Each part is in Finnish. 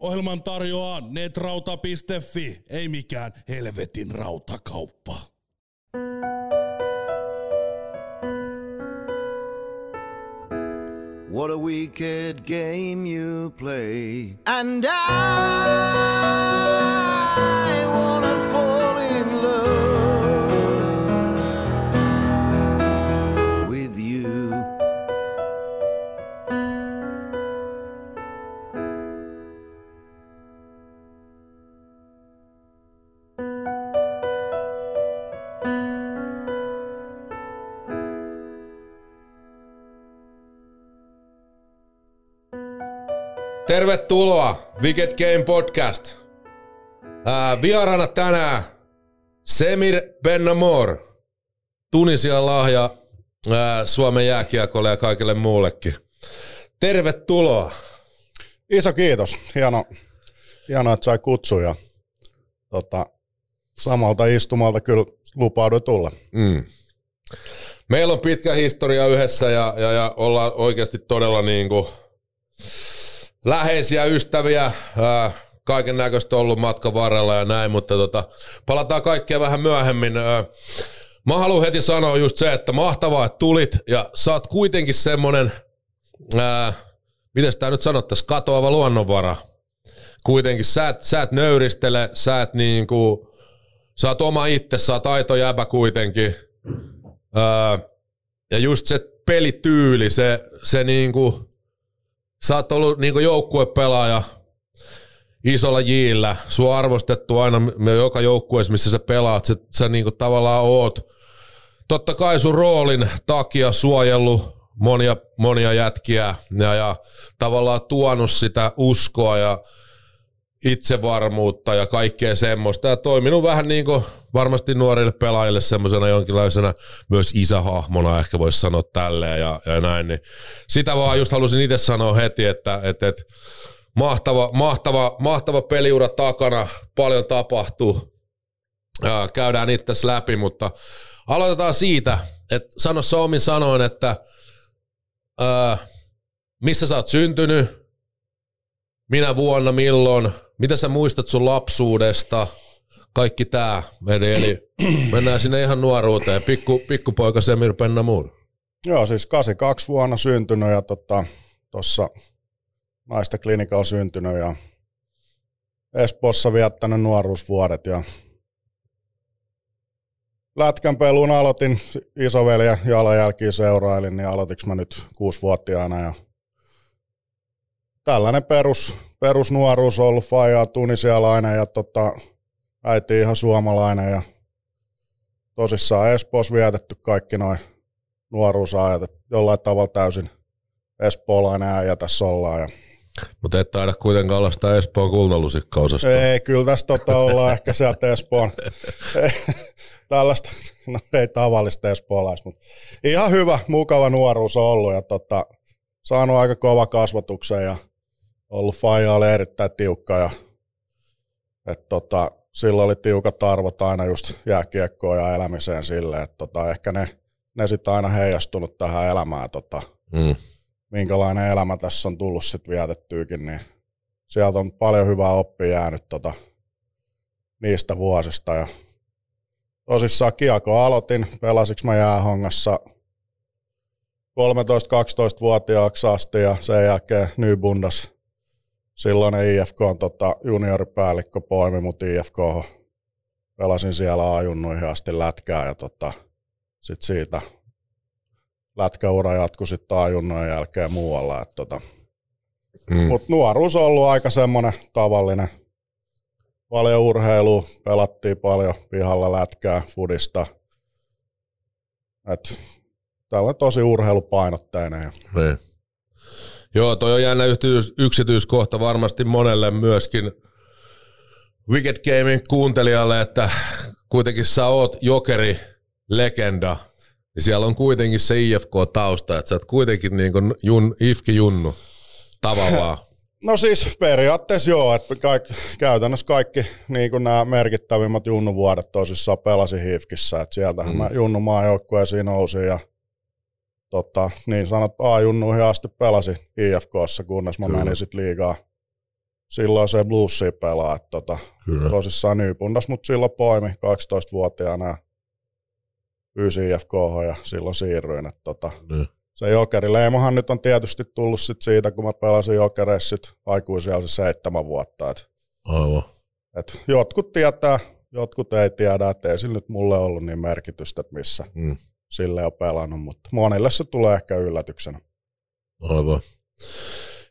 Ohjelman tarjoaa netrauta.fi, ei mikään helvetin rautakauppa. What a wicked game you play. And I wanna Tervetuloa Wicked Game Podcast. Ää, vieraana tänään Semir Bennamor, Tunisian lahja ää, Suomen jääkiekolle ja kaikille muullekin. Tervetuloa. Iso kiitos. Hieno, hieno että sai kutsuja. Tota, samalta istumalta kyllä lupaudu tulla. Mm. Meillä on pitkä historia yhdessä ja, ja, ja ollaan oikeasti todella niin kuin läheisiä ystäviä, kaiken näköistä ollut matkan varrella ja näin, mutta tota, palataan kaikkea vähän myöhemmin. Ää, mä haluan heti sanoa just se, että mahtavaa, että tulit ja sä oot kuitenkin semmonen, miten sitä nyt sanottaisiin, katoava luonnonvara. Kuitenkin sä et, sä et nöyristele, sä et niinku, sä oot oma itse, sä oot aito jäbä kuitenkin. Ää, ja just se pelityyli, se, se niinku, sä oot ollut niinku joukkuepelaaja isolla jillä, sua arvostettu aina joka joukkueessa, missä sä pelaat, sä, sä niinku tavallaan oot, totta kai sun roolin takia suojellut monia, monia jätkiä ja, ja tavallaan tuonut sitä uskoa ja itsevarmuutta ja kaikkea semmoista. Ja toiminut vähän niin kuin varmasti nuorille pelaajille semmoisena jonkinlaisena myös isähahmona, ehkä voisi sanoa tälleen ja, ja näin. Niin sitä vaan just halusin itse sanoa heti, että, että, että mahtava, mahtava, mahtava peliura takana, paljon tapahtuu, Ää, käydään itse läpi, mutta aloitetaan siitä, että sano sä omin sanoin, että ää, missä sä oot syntynyt, minä vuonna, milloin, mitä sä muistat sun lapsuudesta, kaikki tää. Eli, eli mennään sinne ihan nuoruuteen. Pikku, pikkupoika Semir Pennamur. Joo, siis 82 vuonna syntynyt ja tuossa tota, naista klinikalla syntynyt ja Espoossa viettänyt nuoruusvuodet ja Lätkän peluun aloitin isoveliä jalanjälkiä seurailin, niin aloitinko mä nyt kuusivuotiaana ja tällainen perus, perusnuoruus on ollut faijaa tunisialainen ja tota, äiti ihan suomalainen ja tosissaan Espoossa vietetty kaikki noin nuoruusajat, että jollain tavalla täysin espoolainen äijä tässä ollaan. Ja Mutta et taida kuitenkaan olla sitä Espoon kultalusikkaosasta. ei, kyllä tässä tota ollaan ehkä sieltä Espoon, tällaista, no ei tavallista espoolais, mutta ihan hyvä, mukava nuoruus on ollut ja tota, saanut aika kova kasvatuksen ja ollut faija oli erittäin tiukka ja et tota, silloin oli tiukat arvot aina just jääkiekkoon ja elämiseen silleen, että tota, ehkä ne, ne sitten aina heijastunut tähän elämään, tota, Mm. minkälainen elämä tässä on tullut sitten vietettyykin, niin sieltä on paljon hyvää oppia jäänyt tota, niistä vuosista. Ja tosissaan kiekko aloitin, pelasiks mä jäähongassa 13-12-vuotiaaksi asti ja sen jälkeen Nybundas silloinen IFK on tota, junioripäällikkö poimi mut IFK. Pelasin siellä ajunnuihin asti lätkää ja tota, sit siitä lätkäura jatkui sitten ajunnojen jälkeen muualla. Et tota. Mm. Mutta nuoruus on ollut aika semmoinen tavallinen. Paljon urheilua, pelattiin paljon pihalla lätkää, fudista. Et Täällä on tosi urheilupainotteinen. Ja Niin. Joo, toi on jännä yksityis- yksityiskohta varmasti monelle myöskin Wicked Gaming kuuntelijalle, että kuitenkin sä oot jokeri legenda, niin siellä on kuitenkin se IFK-tausta, että sä oot kuitenkin niin kuin jun, Ifki Junnu tavallaan. No siis periaatteessa joo, että kaik, käytännössä kaikki niin kuin nämä merkittävimmät junnuvuodet tosissaan pelasin Hifkissä, että sieltähän mm. mä junnu maajoukkueisiin nousin ja tota, niin sanottu A-junnuihin asti pelasin IFKssa, kunnes mä Kyllä. menin sitten liigaa silloin se bluesia pelaa. Että tota, Kyllä. tosissaan Nypundas, mutta silloin poimi 12-vuotiaana ja pyysin IFK ja silloin siirryin. Että tota, Niin. se jokerileimohan nyt on tietysti tullut sit siitä, kun mä pelasin jokereissa sit aikuisia se seitsemän vuotta. Et, Aivan. et jotkut tietää, jotkut ei tiedä, että ei sillä nyt mulle ollut niin merkitystä, että missä Mm. Sille on pelannut, mutta monille se tulee ehkä yllätyksenä. Aivan.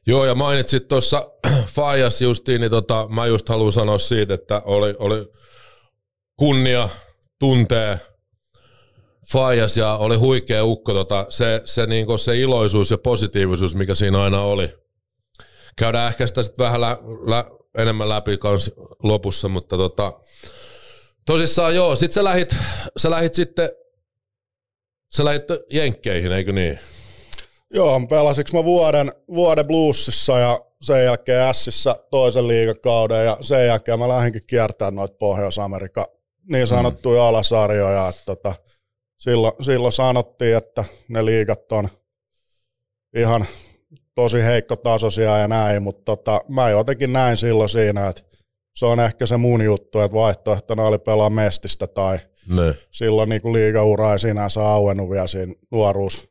Joo, ja mainitsit tuossa Fajas justiin, niin tota, mä just haluan sanoa siitä, että oli, oli kunnia tuntee Fajas ja oli huikea ukko. Tota, se, se, niinku, se iloisuus ja positiivisuus, mikä siinä aina oli. Käydään ehkä sitä sitten vähän lä, lä, enemmän läpi kans lopussa, mutta tota, tosissaan joo, sit sä lähit, sä lähit sitten, sä lähit Jenkkeihin, eikö niin? Joo, pelasiks mä vuoden, vuoden bluesissa ja sen jälkeen Sissä toisen liigakauden ja sen jälkeen mä lähdinkin kiertämään noita Pohjois-Amerikan niin sanottuja mm. alasarjoja. Että tota, silloin, silloin sanottiin, että ne liigat on ihan tosi heikkotasoisia ja näin, mutta tota, mä jotenkin näin silloin siinä, että se on ehkä se mun juttu, että vaihtoehtona oli pelaa mestistä tai Ne. silloin niin liigaura ei sinänsä auennut vielä siinä nuoruus,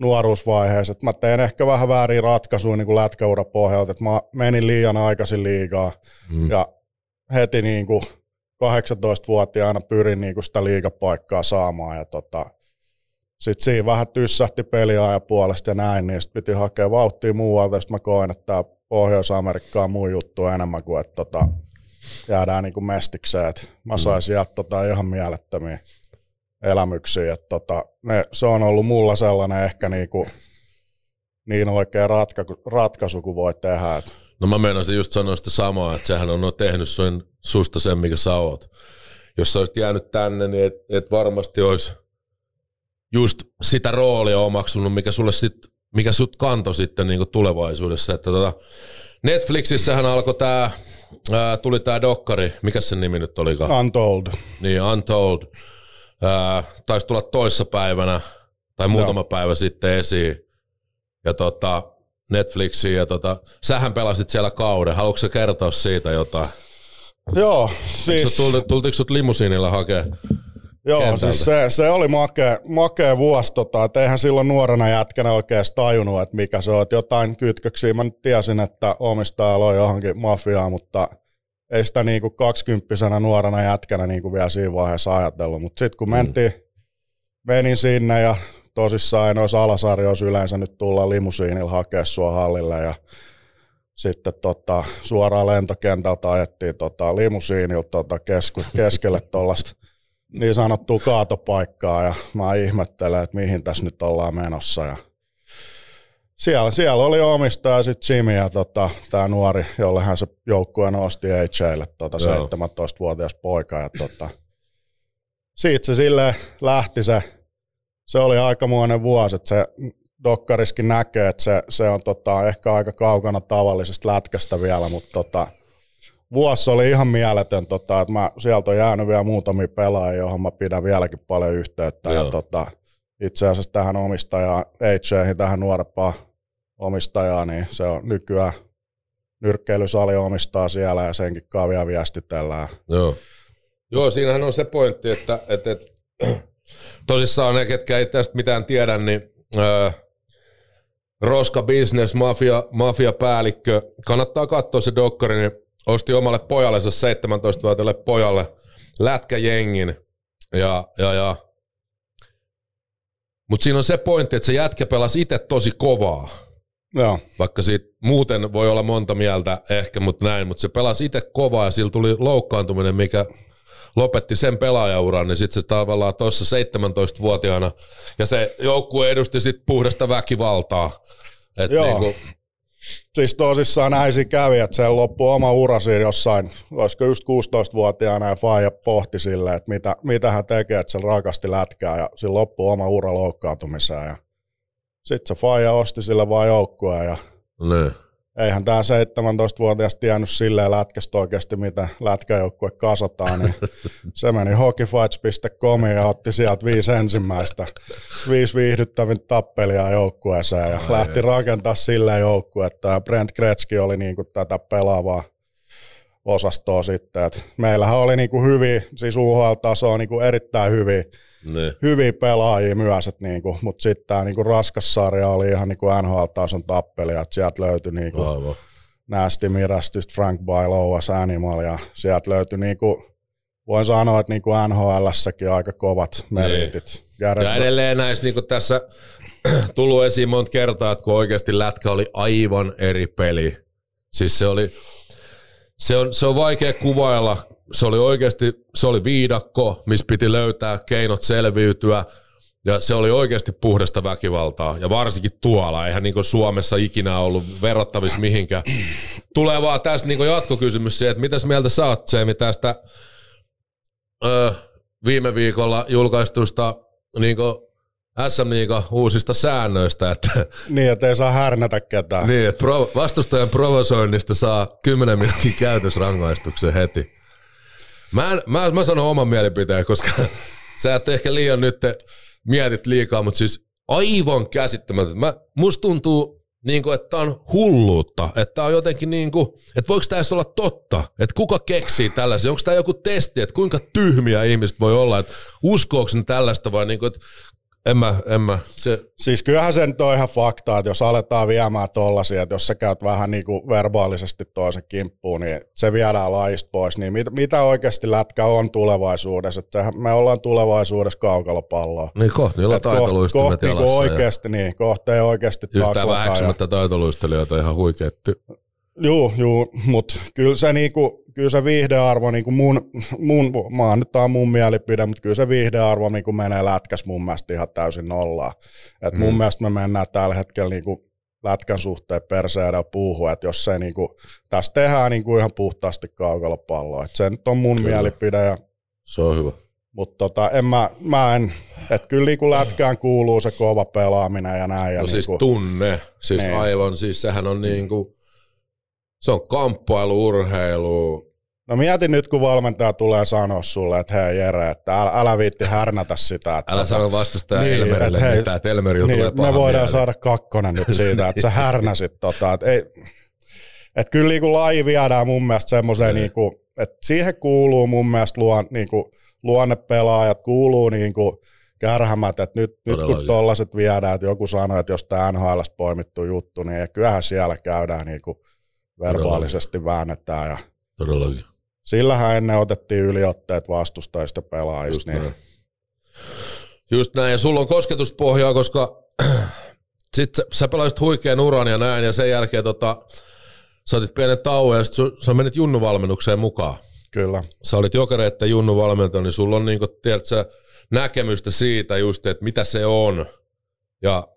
nuoruusvaiheessa. Et mä tein ehkä vähän väärin ratkaisuja niin lätkäura pohjalta, että mä menin liian aikaisin liigaa Mm. ja heti niin kuin 18-vuotiaana pyrin niin kuin sitä liigapaikkaa saamaan ja tota, sitten siinä vähän tyssähti peliajan puolesta ja näin, niin sitten piti hakea vauhtia muualta, ja sitten mä koen, että tämä Pohjois-Amerikka on mun juttu enemmän kuin, että tota, jäädään niin kuin mestikseen. Et mä sain sieltä tota ihan mielettömiä elämyksiä, että tota, ne, se on ollut mulla sellainen ehkä niin, kuin, niin oikea ratka, ratkaisu kuin voi tehdä. Et, No mä meinasin just sanoa sitä samaa, että sehän on tehnyt sun, susta sen, mikä sä oot. Jos sä olisit jäänyt tänne, niin et, et varmasti olisi just sitä roolia omaksunut, mikä sulle sit, mikä sut kanto sitten niin tulevaisuudessa. Että tota, Netflixissähän alkoi tää, ää, tuli tää dokkari, mikä sen nimi nyt olikaan? untold. Niin, Untold. Ää, taisi tulla toissa päivänä tai muutama Joo. päivä sitten esiin. Ja tota, Netflixiin ja tota, sähän pelasit siellä kauden. Haluatko sä kertoa siitä jotain? Joo, Siis... Tulti, tultiko sut limusiinilla hakea? Joo, kentältä? siis se, se, oli makea, makea vuosi, tota, että eihän silloin nuorena jätkänä oikein tajunnut, että mikä se on, että jotain kytköksiä. Mä nyt tiesin, että omistajalla on johonkin mafiaa, mutta ei sitä niinku kaksikymppisenä nuorena jätkänä niinku vielä siinä vaiheessa ajatellut. Mutta sitten kun mentiin, menin sinne ja tosissaan ei noissa alasarjoissa yleensä nyt tulla limusiinilla hakea sua hallille ja sitten tota, suoraan lentokentältä ajettiin tota, limusiinilta tota, kesku, keskelle tuollaista niin sanottua kaatopaikkaa ja mä ihmettelen, että mihin tässä nyt ollaan menossa ja siellä, siellä oli omistaja sitten Jimmy ja tota, tämä nuori, jolle hän se joukkueen osti HAlle, tota, Joo. 17-vuotias poika. Ja, tota, siitä se sille lähti se, se oli aikamoinen vuosi, että se dokkariskin näkee, että se, se on tota, ehkä aika kaukana tavallisesta lätkästä vielä, mutta tota, vuosi oli ihan mieletön, tota, että mä, sieltä on jäänyt vielä muutamia pelaajia, johon mä pidän vieläkin paljon yhteyttä. Joo. Ja, tota, itse asiassa tähän omistajaan, HJhin, tähän nuorempaan omistajaan, niin se on nykyään nyrkkeilysali omistaa siellä ja senkin vielä viestitellään. Joo. Joo, siinähän on se pointti, että, että, että tosissaan ne, ketkä ei tästä mitään tiedä, niin öö, Roska Business, mafia, mafia-päällikkö, kannattaa katsoa se dokkari, niin osti omalle pojallensa 17-vuotiaalle pojalle lätkäjengin. Ja, ja, ja. Mutta siinä on se pointti, että se jätkä pelasi itse tosi kovaa Joo, vaikka siitä muuten voi olla monta mieltä ehkä, mutta näin, mutta se pelasi itse kovaa ja sillä tuli loukkaantuminen, mikä lopetti sen pelaajauran, niin sitten se tavallaan tuossa 17-vuotiaana, ja se joukkue edusti sitten puhdasta väkivaltaa. Et Joo. niinku, siis tosissaan näin siinä kävi, että se loppui oma ura siinä jossain, olisiko just 16-vuotiaana ja Faija pohti silleen, että mitä, mitä hän tekee, että se rakasti lätkää ja siinä loppui oma ura loukkaantumiseen ja sitten se Faija osti sille vaan joukkueen ja ne. Eihän tämä 17-vuotias tiennyt silleen lätkästä oikeasti, mitä lätkäjoukkue kasataan, niin se meni hockeyfights.comiin ja otti sieltä viisi ensimmäistä, viisi viihdyttävintä tappelia joukkueeseen ja Ai lähti rakentaa silleen joukkuetta ja Brent Gretzky oli niinku tätä pelaavaa osastoa sitten. Et meillähän oli niinku hyviä, siis UHL-taso on niinku erittäin hyviä, ne. hyviä pelaajia myös, niinku, mutta sitten tämä niinku raskas sarja oli ihan niinku NHL-tason tappeli, että sieltä löytyi niinku Nasty Mirastyst, Frank Bailouas, Animal ja sieltä löytyi niinku, voin sanoa, että niinku NHLssäkin aika kovat meritit. Niin. Ja edelleen näissä niinku tässä tullut esiin monta kertaa, että kun oikeasti lätkä oli aivan eri peli. Siis se oli, se on, se on vaikea kuvailla. Se oli oikeasti, se oli viidakko, missä piti löytää keinot selviytyä. Ja se oli oikeasti puhdasta väkivaltaa, ja varsinkin tuolla, eihän niin Suomessa ikinä ollut verrattavissa mihinkään. Tulee vaan tässä niin jatkokysymys se, että mitäs mieltä sä oot Seemi tästä öö, viime viikolla julkaistusta niin SM Liiga uusista säännöistä. Että, niin, että ei saa härnätä ketään. Niin, että vastustajan provosoinnista saa 10 minuutin käytösrangaistuksen heti. Mä, en, mä, mä sanon oman mielipiteen, koska sä et ehkä liian nyt mietit liikaa, mutta siis aivan käsittämätöntä. Mä, musta tuntuu, niin kuin, että tämä on hulluutta, että on jotenkin niin kuin, että voiko tämä olla totta, että kuka keksii tällaisia, onko tämä joku testi, että kuinka tyhmiä ihmiset voi olla, että uskooko ne tällaista vai niin kuin, että en mä, en mä. Se... Siis kyllähän se nyt on ihan fakta, että jos aletaan viemään tollasia, että jos sä käyt vähän niin kuin verbaalisesti toisen kimppuun, niin se viedään laista pois. Niin mit, mitä oikeasti lätkä on tulevaisuudessa? Että me ollaan tulevaisuudessa kaukalopalloa. Niin kohta niillä on taitoluistimet kohti, jalassa. Niin oikeasti, niin, kohta ei oikeasti Yhtään väheksymättä taitoluistelijoita ihan huikeetty. Joo, joo, mutta kyllä se, niinku, kyllä se viihdearvo, niinku mun, mun, mä nyt tää on mun mielipide, mutta kyllä se viihdearvo niinku menee lätkäs mun mielestä ihan täysin nollaan. Et mm. Mun mielestä me mennään tällä hetkellä niinku lätkän suhteen perseedä puuhun, että jos se niinku, tässä tehdään niinku ihan puhtaasti kaukalla palloa. Et se nyt on mun kyllä. mielipide. Ja, se on hyvä. Mutta tota, en mä, mä en, että kyllä niinku lätkään kuuluu se kova pelaaminen ja näin. No ja siis niinku, tunne, siis niin. aivan, siis sehän on niinku, se on kamppailu, urheilu. No mietin nyt, kun valmentaja tulee sanoa sulle, että hei Jere, että älä, älä viitti härnätä sitä. Että älä sano vastustaja niin, Elmerille että hei, mitään, että Elmerillä niin, tulee Me voidaan mieli. saada kakkonen nyt siitä, että sä härnäsit tota. Että ei, että kyllä niin laji viedään mun mielestä semmoiseen, niin kuin, että siihen kuuluu mun mielestä luon, niin kuin, luonnepelaajat, kuuluu niin kuin, kärhämät, että nyt, nyt kun tollaset viedään, että joku sanoo, että jos tämä NHL poimittu juttu, niin kyllähän siellä käydään niin kuin, verbaalisesti Todellakin. väännetään. Ja Todellakin. Sillähän ennen otettiin yliotteet vastustajista pelaajista. Just, niin. näin. Just näin, ja sulla on kosketuspohjaa, koska sit sä, sä pelasit huikean uran ja näin, ja sen jälkeen tota, sä otit pienen tauon, ja sit sä menit junnuvalmennukseen mukaan. Kyllä. Sä olit jokereiden junnuvalmentaja, niin sulla on niinku, tiedätkö, näkemystä siitä just, että mitä se on, ja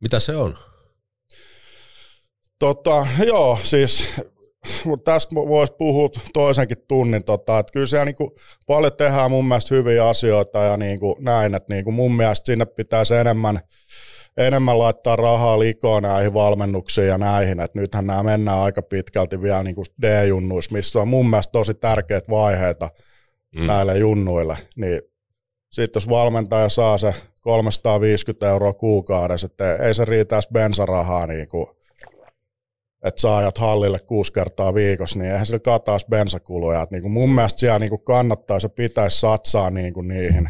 mitä se on? Tota, joo, siis mutta tästä voisi puhua toisenkin tunnin, tota, että kyllä siellä niinku paljon tehdään mun mielestä hyviä asioita ja niinku näin, että niinku mun mielestä sinne pitäisi enemmän, enemmän laittaa rahaa likoon näihin valmennuksiin ja näihin, että nythän nämä mennään aika pitkälti vielä niinku D-junnuissa, missä on mun mielestä tosi tärkeitä vaiheita mm. näille junnuille, niin sitten jos valmentaja saa se 350 euroa kuukaudessa, että ei se riitä edes bensarahaa niin kuin että sä ajat hallille kuusi kertaa viikossa, niin eihän sillä kataisi bensakuluja. Et niin kuin mun mielestä siellä niin kuin kannattaisi ja pitäisi satsaa niin kuin niihin.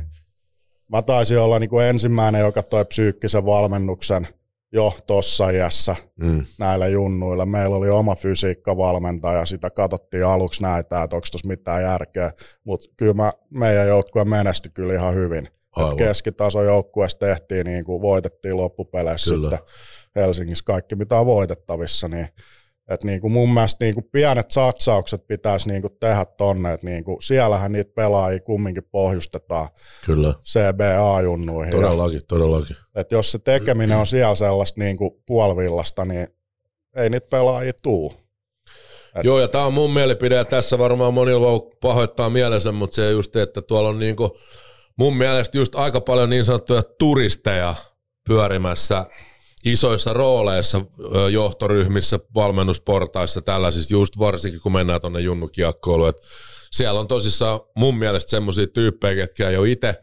Mä taisin olla niin kuin ensimmäinen, joka toi psyykkisen valmennuksen jo tuossa iässä mm. näillä junnuilla. Meillä oli oma fysiikkavalmentaja, sitä katsottiin aluksi näitä, että onko tuossa mitään järkeä, mutta kyllä mä, meidän joukkue menestyi kyllä ihan hyvin. Keskitason joukkueessa tehtiin, niin kuin voitettiin loppupeleissä kyllä. sitten Helsingissä kaikki, mitä on voitettavissa, niin että niin kuin mun mielestä niin kuin pienet satsaukset pitäisi niin kuin tehdä tonne, että niin kuin siellähän niitä pelaajia kumminkin pohjustetaan Kyllä. CBA-junnuihin. Todellakin, ja, todellakin. Että jos se tekeminen on siellä sellaista niin kuin puolvillasta, niin ei niitä pelaajia tuu. Et... Joo, ja tämä on mun mielipide, ja tässä varmaan voi pahoittaa mielensä, mutta se just, että tuolla on niin kuin mun mielestä just aika paljon niin sanottuja turisteja pyörimässä isoissa rooleissa johtoryhmissä, valmennusportaissa, tällaisissa, just varsinkin kun mennään tuonne junnukiekkoiluun. Siellä on tosissaan mun mielestä semmoisia tyyppejä, ketkä ei ole itse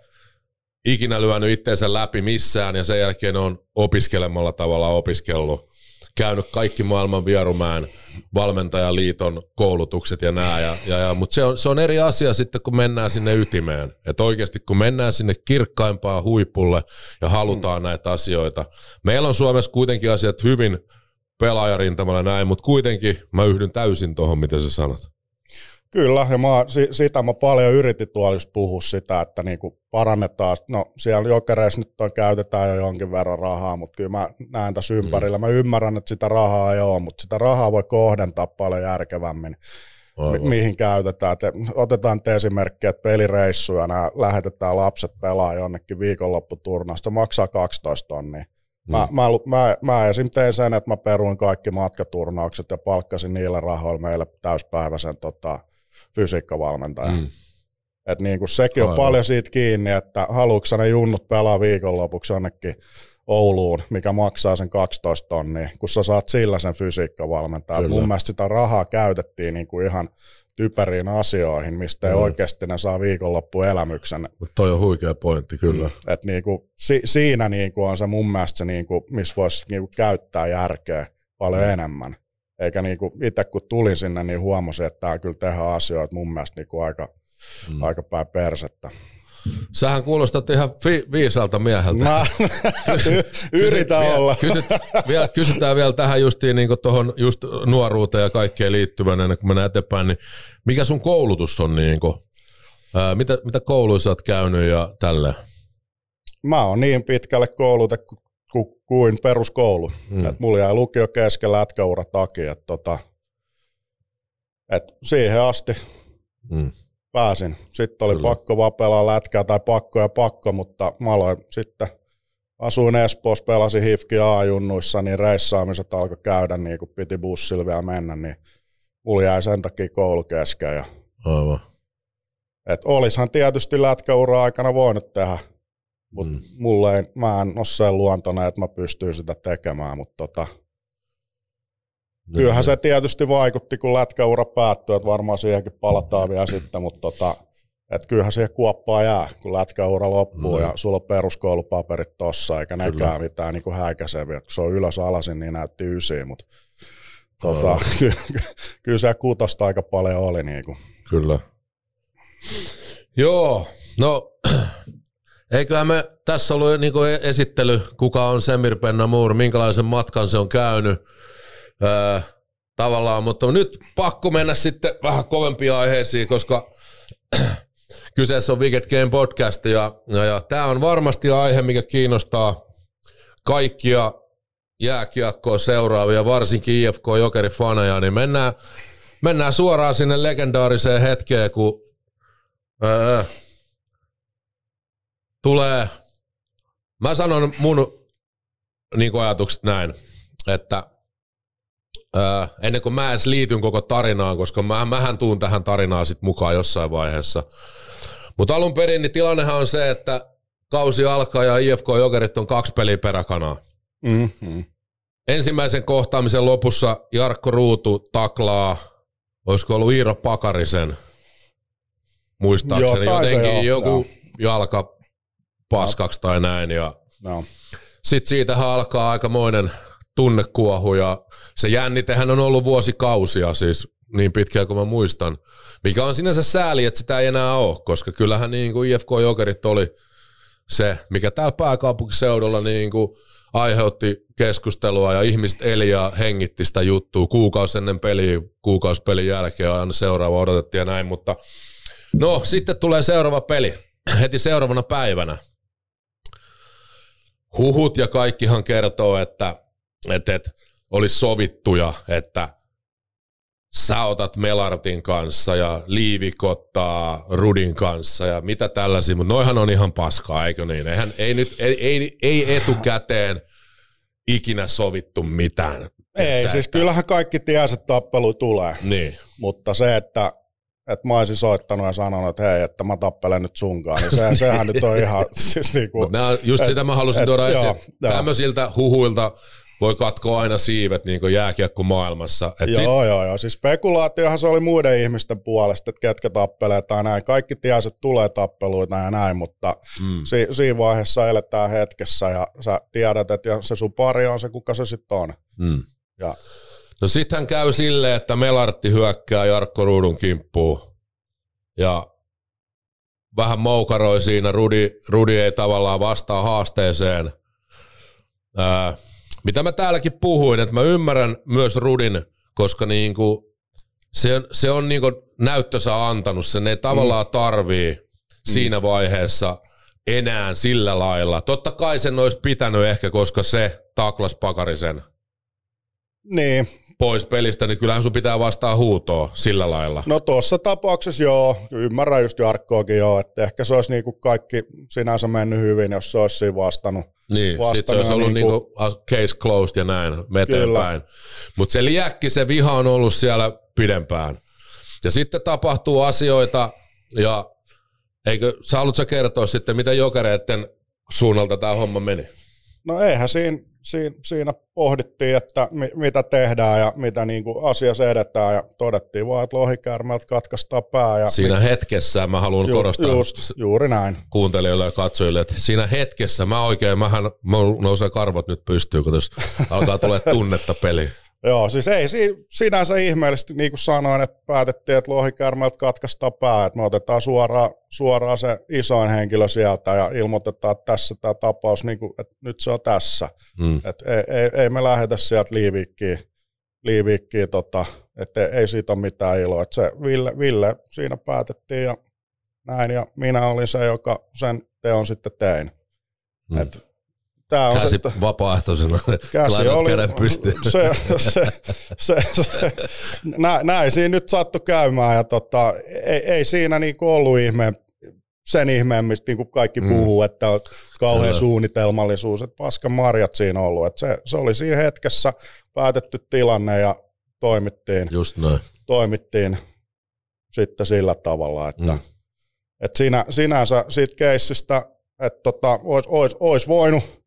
ikinä lyönyt itteensä läpi missään ja sen jälkeen on opiskelemalla tavalla opiskellut, käynyt kaikki maailman vierumään valmentajaliiton koulutukset ja nää. Ja, ja, ja, Mutta se on, se on eri asia sitten, kun mennään sinne ytimeen. Että oikeasti kun mennään sinne kirkkaimpaan huipulle ja halutaan mm. näitä asioita. Meillä on Suomessa kuitenkin asiat hyvin pelaajarintamalla näin, mutta kuitenkin mä yhdyn täysin tuohon, mitä sä sanot. Kyllä, ja mä, sitä mä paljon yritin tuolla just puhua sitä, että niinku parannetaan, no siellä jokereissa nyt on, käytetään jo jonkin verran rahaa, mutta kyllä mä näen tässä ympärillä, mm. mä ymmärrän, että sitä rahaa ei ole, mutta sitä rahaa voi kohdentaa paljon järkevämmin, mi- mihin käytetään. Et otetaan nyt esimerkki, että pelireissuja, nämä lähetetään lapset pelaa jonnekin viikonlopputurnasta, maksaa 12 tonnia. Mä, mm. mä, mä, mä esim. tein sen, että mä peruin kaikki matkaturnaukset ja palkkasin niillä rahoilla meille täyspäiväisen tota, fysiikkavalmentaja. Mm. Et niin kuin sekin on Aivan. paljon siitä kiinni, että haluatko ne junnut pelaa viikonlopuksi jonnekin Ouluun, mikä maksaa sen 12 tonnia, kun sä saat sillä sen fysiikkavalmentajan. Mun mielestä sitä rahaa käytettiin niin kuin ihan typeriin asioihin, mistä ei mm. oikeasti ne saa viikonloppuelämyksen. Mutta toi on huikea pointti, kyllä. Mm. Et niinku, si, siinä niinku on se mun mielestä se, niinku, missä voisi niinku käyttää järkeä paljon mm. enemmän. Eikä niinku, itse kun tulin sinne, niin huomasin, että täällä kyllä tehdään asioita mun mielestä niinku aika, mm. aika päin persettä. Sähän kuulostat ihan fi- viisalta mieheltä. Mä yritän Kysy, olla. Kysyt, vielä, kysytään vielä tähän justiin niin tuohon just nuoruuteen ja kaikkeen liittyvän ennen kuin mennään eteenpäin, niin mikä sun koulutus on niin kuin, ää, mitä, mitä kouluissa oot käynyt ja tälleen? Mä oon niin pitkälle koulutettu kuin peruskoulu. Mm. Et mulla jäi lukio kesken lätkäura takia. Et tota, et siihen asti mm. pääsin. Sitten oli Kyllä. pakko vaan pelaa lätkää tai pakko ja pakko, mutta mä aloin sitten asuin Espoossa, pelasin HIFKI A-junnuissa, niin reissaamiset alkoi käydä niin kuin piti bussilla vielä mennä, niin mulla jäi sen takia koulu kesken. Ja Aivan. Et olishan tietysti lätkäura aikana voinut tehdä mutta mm. mulle ei, mä en ole sen luontoinen, että mä pystyn sitä tekemään, mutta tota, kyllähän se tietysti vaikutti, kun lätkäura päättyi, että varmaan siihenkin palataan vielä sitten, mutta tota, että kyllähän siihen kuoppaa jää, kun lätkäura loppuu mm. ja sulla on peruskoulupaperit tossa, eikä Kyllä. nekään mitään niin häikäiseviä. Kun se on ylös alasin, niin näytti ysiin, mutta tota, ky- kyllä se kutosta aika paljon oli. Niin kuin. Kyllä. Joo, no Eiköhän me tässä ollut niin esittely, kuka on Semir Pennamur, minkälaisen matkan se on käynyt. Öö, tavallaan, mutta nyt pakko mennä sitten vähän kovempiin aiheisiin, koska kyseessä on Wicked Game Podcast ja, ja, ja tämä on varmasti aihe, mikä kiinnostaa kaikkia jääkiekkoa seuraavia, varsinkin IFK Jokeri-faneja, niin mennään, mennään suoraan sinne legendaariseen hetkeen, kun öö, tulee, mä sanon mun niin ajatukset näin, että ää, ennen kuin mä edes liityn koko tarinaan, koska mä, mähän tuun tähän tarinaan sit mukaan jossain vaiheessa. Mutta alun perin niin tilannehan on se, että kausi alkaa ja IFK Jokerit on kaksi peliä peräkanaa. Mm-hmm. Ensimmäisen kohtaamisen lopussa Jarkko Ruutu taklaa, olisiko ollut Iiro Pakarisen, muistaakseni, Joo, jotenkin joku joo. jalka paskaksi tai näin. Ja no. Sitten siitä alkaa aikamoinen tunnekuohu ja se jännitehän on ollut vuosikausia siis niin pitkään kuin mä muistan. Mikä on sinänsä sääli, että sitä ei enää ole, koska kyllähän niin kuin IFK Jokerit oli se, mikä täällä pääkaupunkiseudulla niin kuin aiheutti keskustelua ja ihmiset eli ja hengitti sitä juttua kuukausi ennen peliä, kuukausi pelin jälkeen aina seuraava odotettiin ja näin, mutta no sitten tulee seuraava peli heti seuraavana päivänä huhut ja kaikkihan kertoo, että, että, että olisi sovittuja, että sä otat Melartin kanssa ja liivikottaa Rudin kanssa ja mitä tällaisia, mutta noihan on ihan paskaa, eikö niin? Eihän, ei, nyt, ei, ei, ei etukäteen ikinä sovittu mitään. Ei, siis kyllähän kaikki tiesi, että tappelu tulee. Niin. Mutta se, että että mä olisin soittanut ja sanonut, että hei, että mä tappelen nyt sunkaan, niin se, sehän nyt on ihan siis niinku, Mut nää, just et- sitä mä halusin et- tuoda joo, esiin. joo. Tämmöisiltä huhuilta voi katkoa aina siivet niin kuin jääkiekko maailmassa. Et sit, Joo, joo, joo. Siis spekulaatiohan se oli muiden ihmisten puolesta, että ketkä tappelee tai näin. Kaikki tiesi, että tulee tappeluita ja näin, mutta mm, si- siinä vaiheessa eletään hetkessä ja sä tiedät, että se sun pari on se, kuka se sitten on. mm. Ja No sittenhän käy silleen, että Melartti hyökkää Jarkko Ruudun kimppuun ja vähän moukaroi siinä. Rudi, Rudi ei tavallaan vastaa haasteeseen. Ää, mitä mä täälläkin puhuin, että mä ymmärrän myös Rudin, koska niinku, se, se on niinku näyttönsä antanut, sen ei tavallaan tarvii siinä vaiheessa enää sillä lailla. Totta kai sen olisi pitänyt ehkä, koska se taklas Pakarisen niin, pois pelistä, niin kyllähän sun pitää vastaa huutoa sillä lailla. no tuossa tapauksessa joo, ymmärrän just Jarkkoakin joo, että ehkä se olisi niinku kaikki sinänsä mennyt hyvin, jos se olisi siinä vastannut. Niin, sit se olisi ollut niinku- niinku case closed ja näin, me Kyllä. eteenpäin. Mutta se liäkki, se viha on ollut siellä pidempään. Ja sitten tapahtuu asioita, ja eikö, sä haluatko kertoa sitten, mitä jokereiden suunnalta tämä homma meni? No eihän siinä, siinä, siinä pohdittiin, että mi, mitä tehdään ja mitä niinku asiassa edetään ja todettiin vaan, että lohikäärmeeltä katkaistaan pää. Ja Siinä hetkessä mä haluan Ju- korostaa Just, juuri näin. kuuntelijoille ja katsojille, että siinä hetkessä mä oikein, mähän mulla nousee karvot nyt pystyy, kun alkaa tulee tunnetta peliin. Joo, siis ei si- sinänsä ihmeellisesti, niin kuin sanoin, että päätettiin, että lohikärmeltä katkaistaan pää, että me otetaan suoraan, suoraan se isoin henkilö sieltä ja ilmoitetaan, että tässä tämä tapaus, niin kuin, että nyt se on tässä. Mm. Että ei, ei, ei, me lähdetä sieltä liiviikkiin, liiviikkiin tota, että ei, siitä ole mitään iloa. Että se Ville, Ville siinä päätettiin ja näin, ja minä olin se, joka sen teon sitten tein. Mm. Et Tää on Käsi se, vapaaehtoisena, käsi oli, käden pystyyn. se, se, se, se, nä, näin siinä nyt sattui käymään ja tota, ei, ei siinä niinku ollut ihme, sen ihmeemmistä niin kuin kaikki Mm. puhuu, että on kauhean Kyllä. suunnitelmallisuus, että paskan marjat siinä ollut. Että se, se oli siinä hetkessä päätetty tilanne ja toimittiin, Just noin. toimittiin sitten sillä tavalla, että Mm. mm. et siinä, sinänsä siitä keissistä, että tota, olisi ois, ois voinut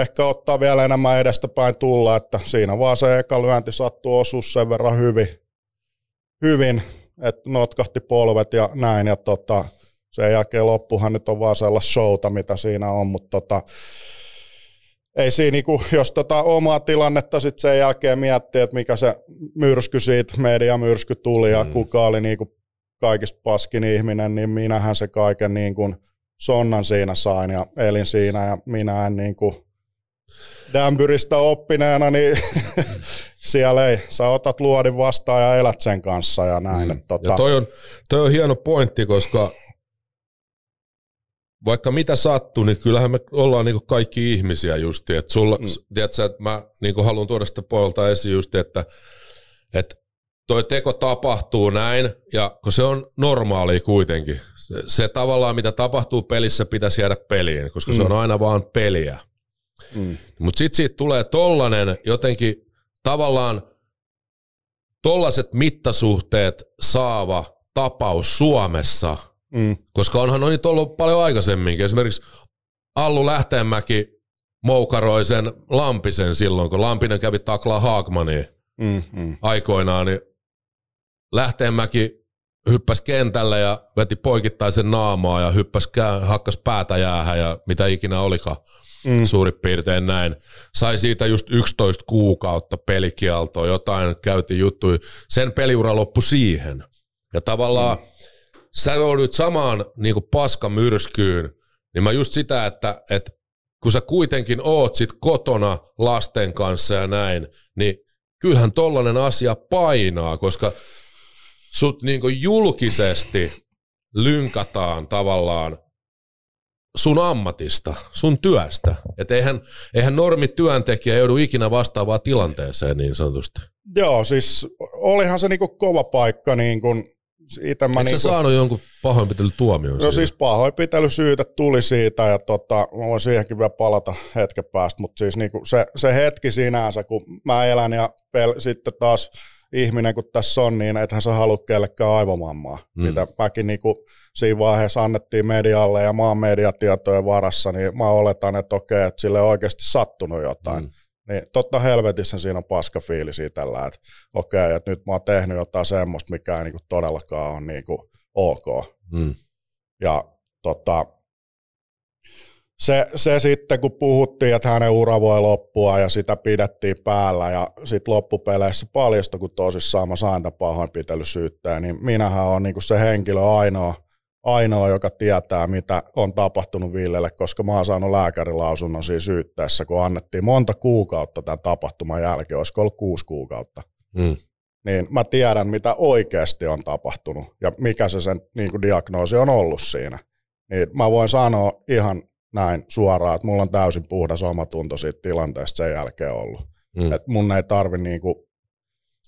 ehkä ottaa vielä enemmän edestäpäin tulla, että siinä vaan se eka lyönti sattui osua sen verran hyvin, hyvin että notkahti polvet ja näin, ja tota, sen jälkeen loppuhan nyt on vaan sellaista showta, mitä siinä on, mutta tota, ei siinä, niinku, jos tota omaa tilannetta sitten sen jälkeen miettii, että mikä se myrsky siitä, mediamyrsky tuli ja Mm. kuka oli niinku kaikista paskin ihminen, niin minähän se kaiken niinku sonnan siinä sain ja elin siinä ja minä en niinku Dämbyristä oppineena, niin siellä ei, sä otat luodin vastaan ja elät sen kanssa ja näin. Mm. Tota, Ja toi on, toi on hieno pointti, koska vaikka mitä sattuu, niin kyllähän me ollaan niinku kaikki ihmisiä justi. Et sulla, mm. tiedätkö, että mä niinku haluan tuoda sitä puolelta esiin just, että, että toi teko tapahtuu näin, ja kun se on normaali kuitenkin. Se, se tavallaan, mitä tapahtuu pelissä, pitäisi jäädä peliin, koska mm. se on aina vaan peliä. Mm, Mutta sitten siitä tulee tollanen jotenkin tavallaan tollaset mittasuhteet saava tapaus Suomessa, mm, koska onhan on niitä ollut paljon aikaisemminkin. Esimerkiksi Allu Lähteenmäki moukaroi sen Lampisen silloin, kun Lampinen kävi taklaa Haagmania mm, mm, aikoinaan, niin Lähteenmäki hyppäsi kentälle ja veti poikittaisen naamaa ja hyppäsi, kää- hakkas päätä jäähän ja mitä ikinä olikaan mm, suurin piirtein näin. Sai siitä just 11 kuukautta pelikieltoa, jotain käytiin juttuja. Sen peliura loppui siihen. Ja tavallaan mm. sä joudut samaan niin paskamyrskyyn, niin mä just sitä, että, että kun sä kuitenkin oot sit kotona lasten kanssa ja näin, niin kyllähän tollanen asia painaa, koska sut niin julkisesti lynkataan tavallaan sun ammatista, sun työstä. Et eihän, eihän normi työntekijä joudu ikinä vastaavaan tilanteeseen niin sanotusti. Joo, siis olihan se niinku kova paikka, niin kuin itse mä Eikö niinku, saanut jonkun pahoinpitelytuomion No siitä? siis pahoinpitelysyytä tuli siitä ja tota, mä voin siihenkin vielä palata hetken päästä, mutta siis niinku se, se hetki sinänsä, kun mä elän ja pel, sitten taas ihminen kuin tässä on, niin ethän sä halua kellekään aivomammaa. Mm. Mitä mäkin niin kuin siinä vaiheessa annettiin medialle ja maan mediatietojen varassa, niin mä oletan, että okei, että sille on oikeasti sattunut jotain. Mm. Niin totta helvetissä siinä on paska fiilisi tällä, että okei, että nyt mä oon tehnyt jotain semmoista, mikä ei niin kuin todellakaan ole niin kuin ok. Mm. Ja tota, se, se sitten, kun puhuttiin, että hänen ura voi loppua ja sitä pidettiin päällä ja sitten loppupeleissä paljasta, kun tosissaan mä sain tämän pahoinpitelysyytteen, niin minähän on niin se henkilö ainoa, ainoa, joka tietää, mitä on tapahtunut Villelle, koska mä oon saanut lääkärilausunnon siinä syytteessä, kun annettiin monta kuukautta tämän tapahtuman jälkeen, olisiko ollut kuusi kuukautta. Mm. Niin mä tiedän, mitä oikeasti on tapahtunut ja mikä se sen niin kuin diagnoosi on ollut siinä. Niin mä voin sanoa ihan näin suoraan, että mulla on täysin puhdas omatunto siitä tilanteesta sen jälkeen ollut. Mm. Et mun ei tarvi niinku...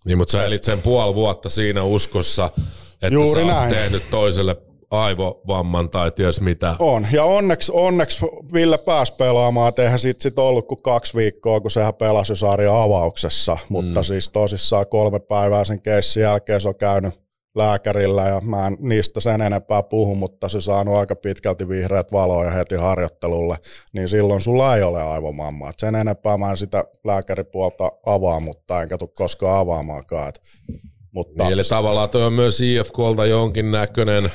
Niin, mutta sä elit sen puoli vuotta siinä uskossa, että Juuri sä näin. tehnyt toiselle aivovamman tai ties mitä. On, ja onneksi, onneksi Ville pääsi pelaamaan, että eihän siitä sit ollut kuin kaksi viikkoa, kun sehän pelasi sarjan avauksessa, mutta mm. siis tosissaan kolme päivää sen keissin jälkeen se on käynyt lääkärillä ja mä en niistä sen enempää puhu, mutta se saanut aika pitkälti vihreät valoja heti harjoittelulle, niin silloin sulla ei ole aivomammaa. sen enempää mä en sitä lääkäripuolta avaa, mutta enkä tule koskaan avaamaankaan. Et, mutta niin, eli tavallaan toi on myös IFKlta jonkin näköinen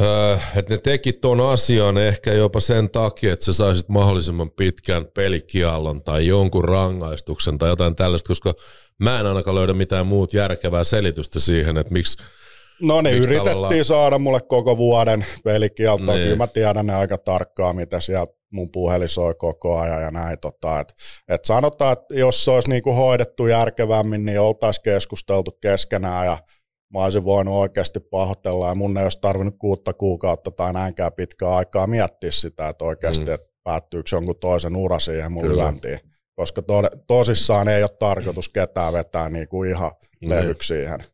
Öö, että ne teki tuon asian ehkä jopa sen takia, että sä saisit mahdollisimman pitkän pelikiallon tai jonkun rangaistuksen tai jotain tällaista, koska mä en ainakaan löydä mitään muut järkevää selitystä siihen, että miksi No niin, yritettiin tavallaan... saada mulle koko vuoden pelikieltoa. Niin. Kyllä mä tiedän ne aika tarkkaan, mitä siellä mun puhelin soi koko ajan ja näin. Tota, et, et sanotaan, että jos se olisi niinku hoidettu järkevämmin, niin oltaisiin keskusteltu keskenään ja mä olisin voinut oikeasti pahoitella ja mun ei olisi tarvinnut kuutta kuukautta tai näinkään pitkää aikaa miettiä sitä, että oikeasti, mm. että päättyykö jonkun toisen ura siihen mun lyöntiin. Koska to, tosissaan ei ole tarkoitus ketään vetää niinku ihan mm. levyksi siihen.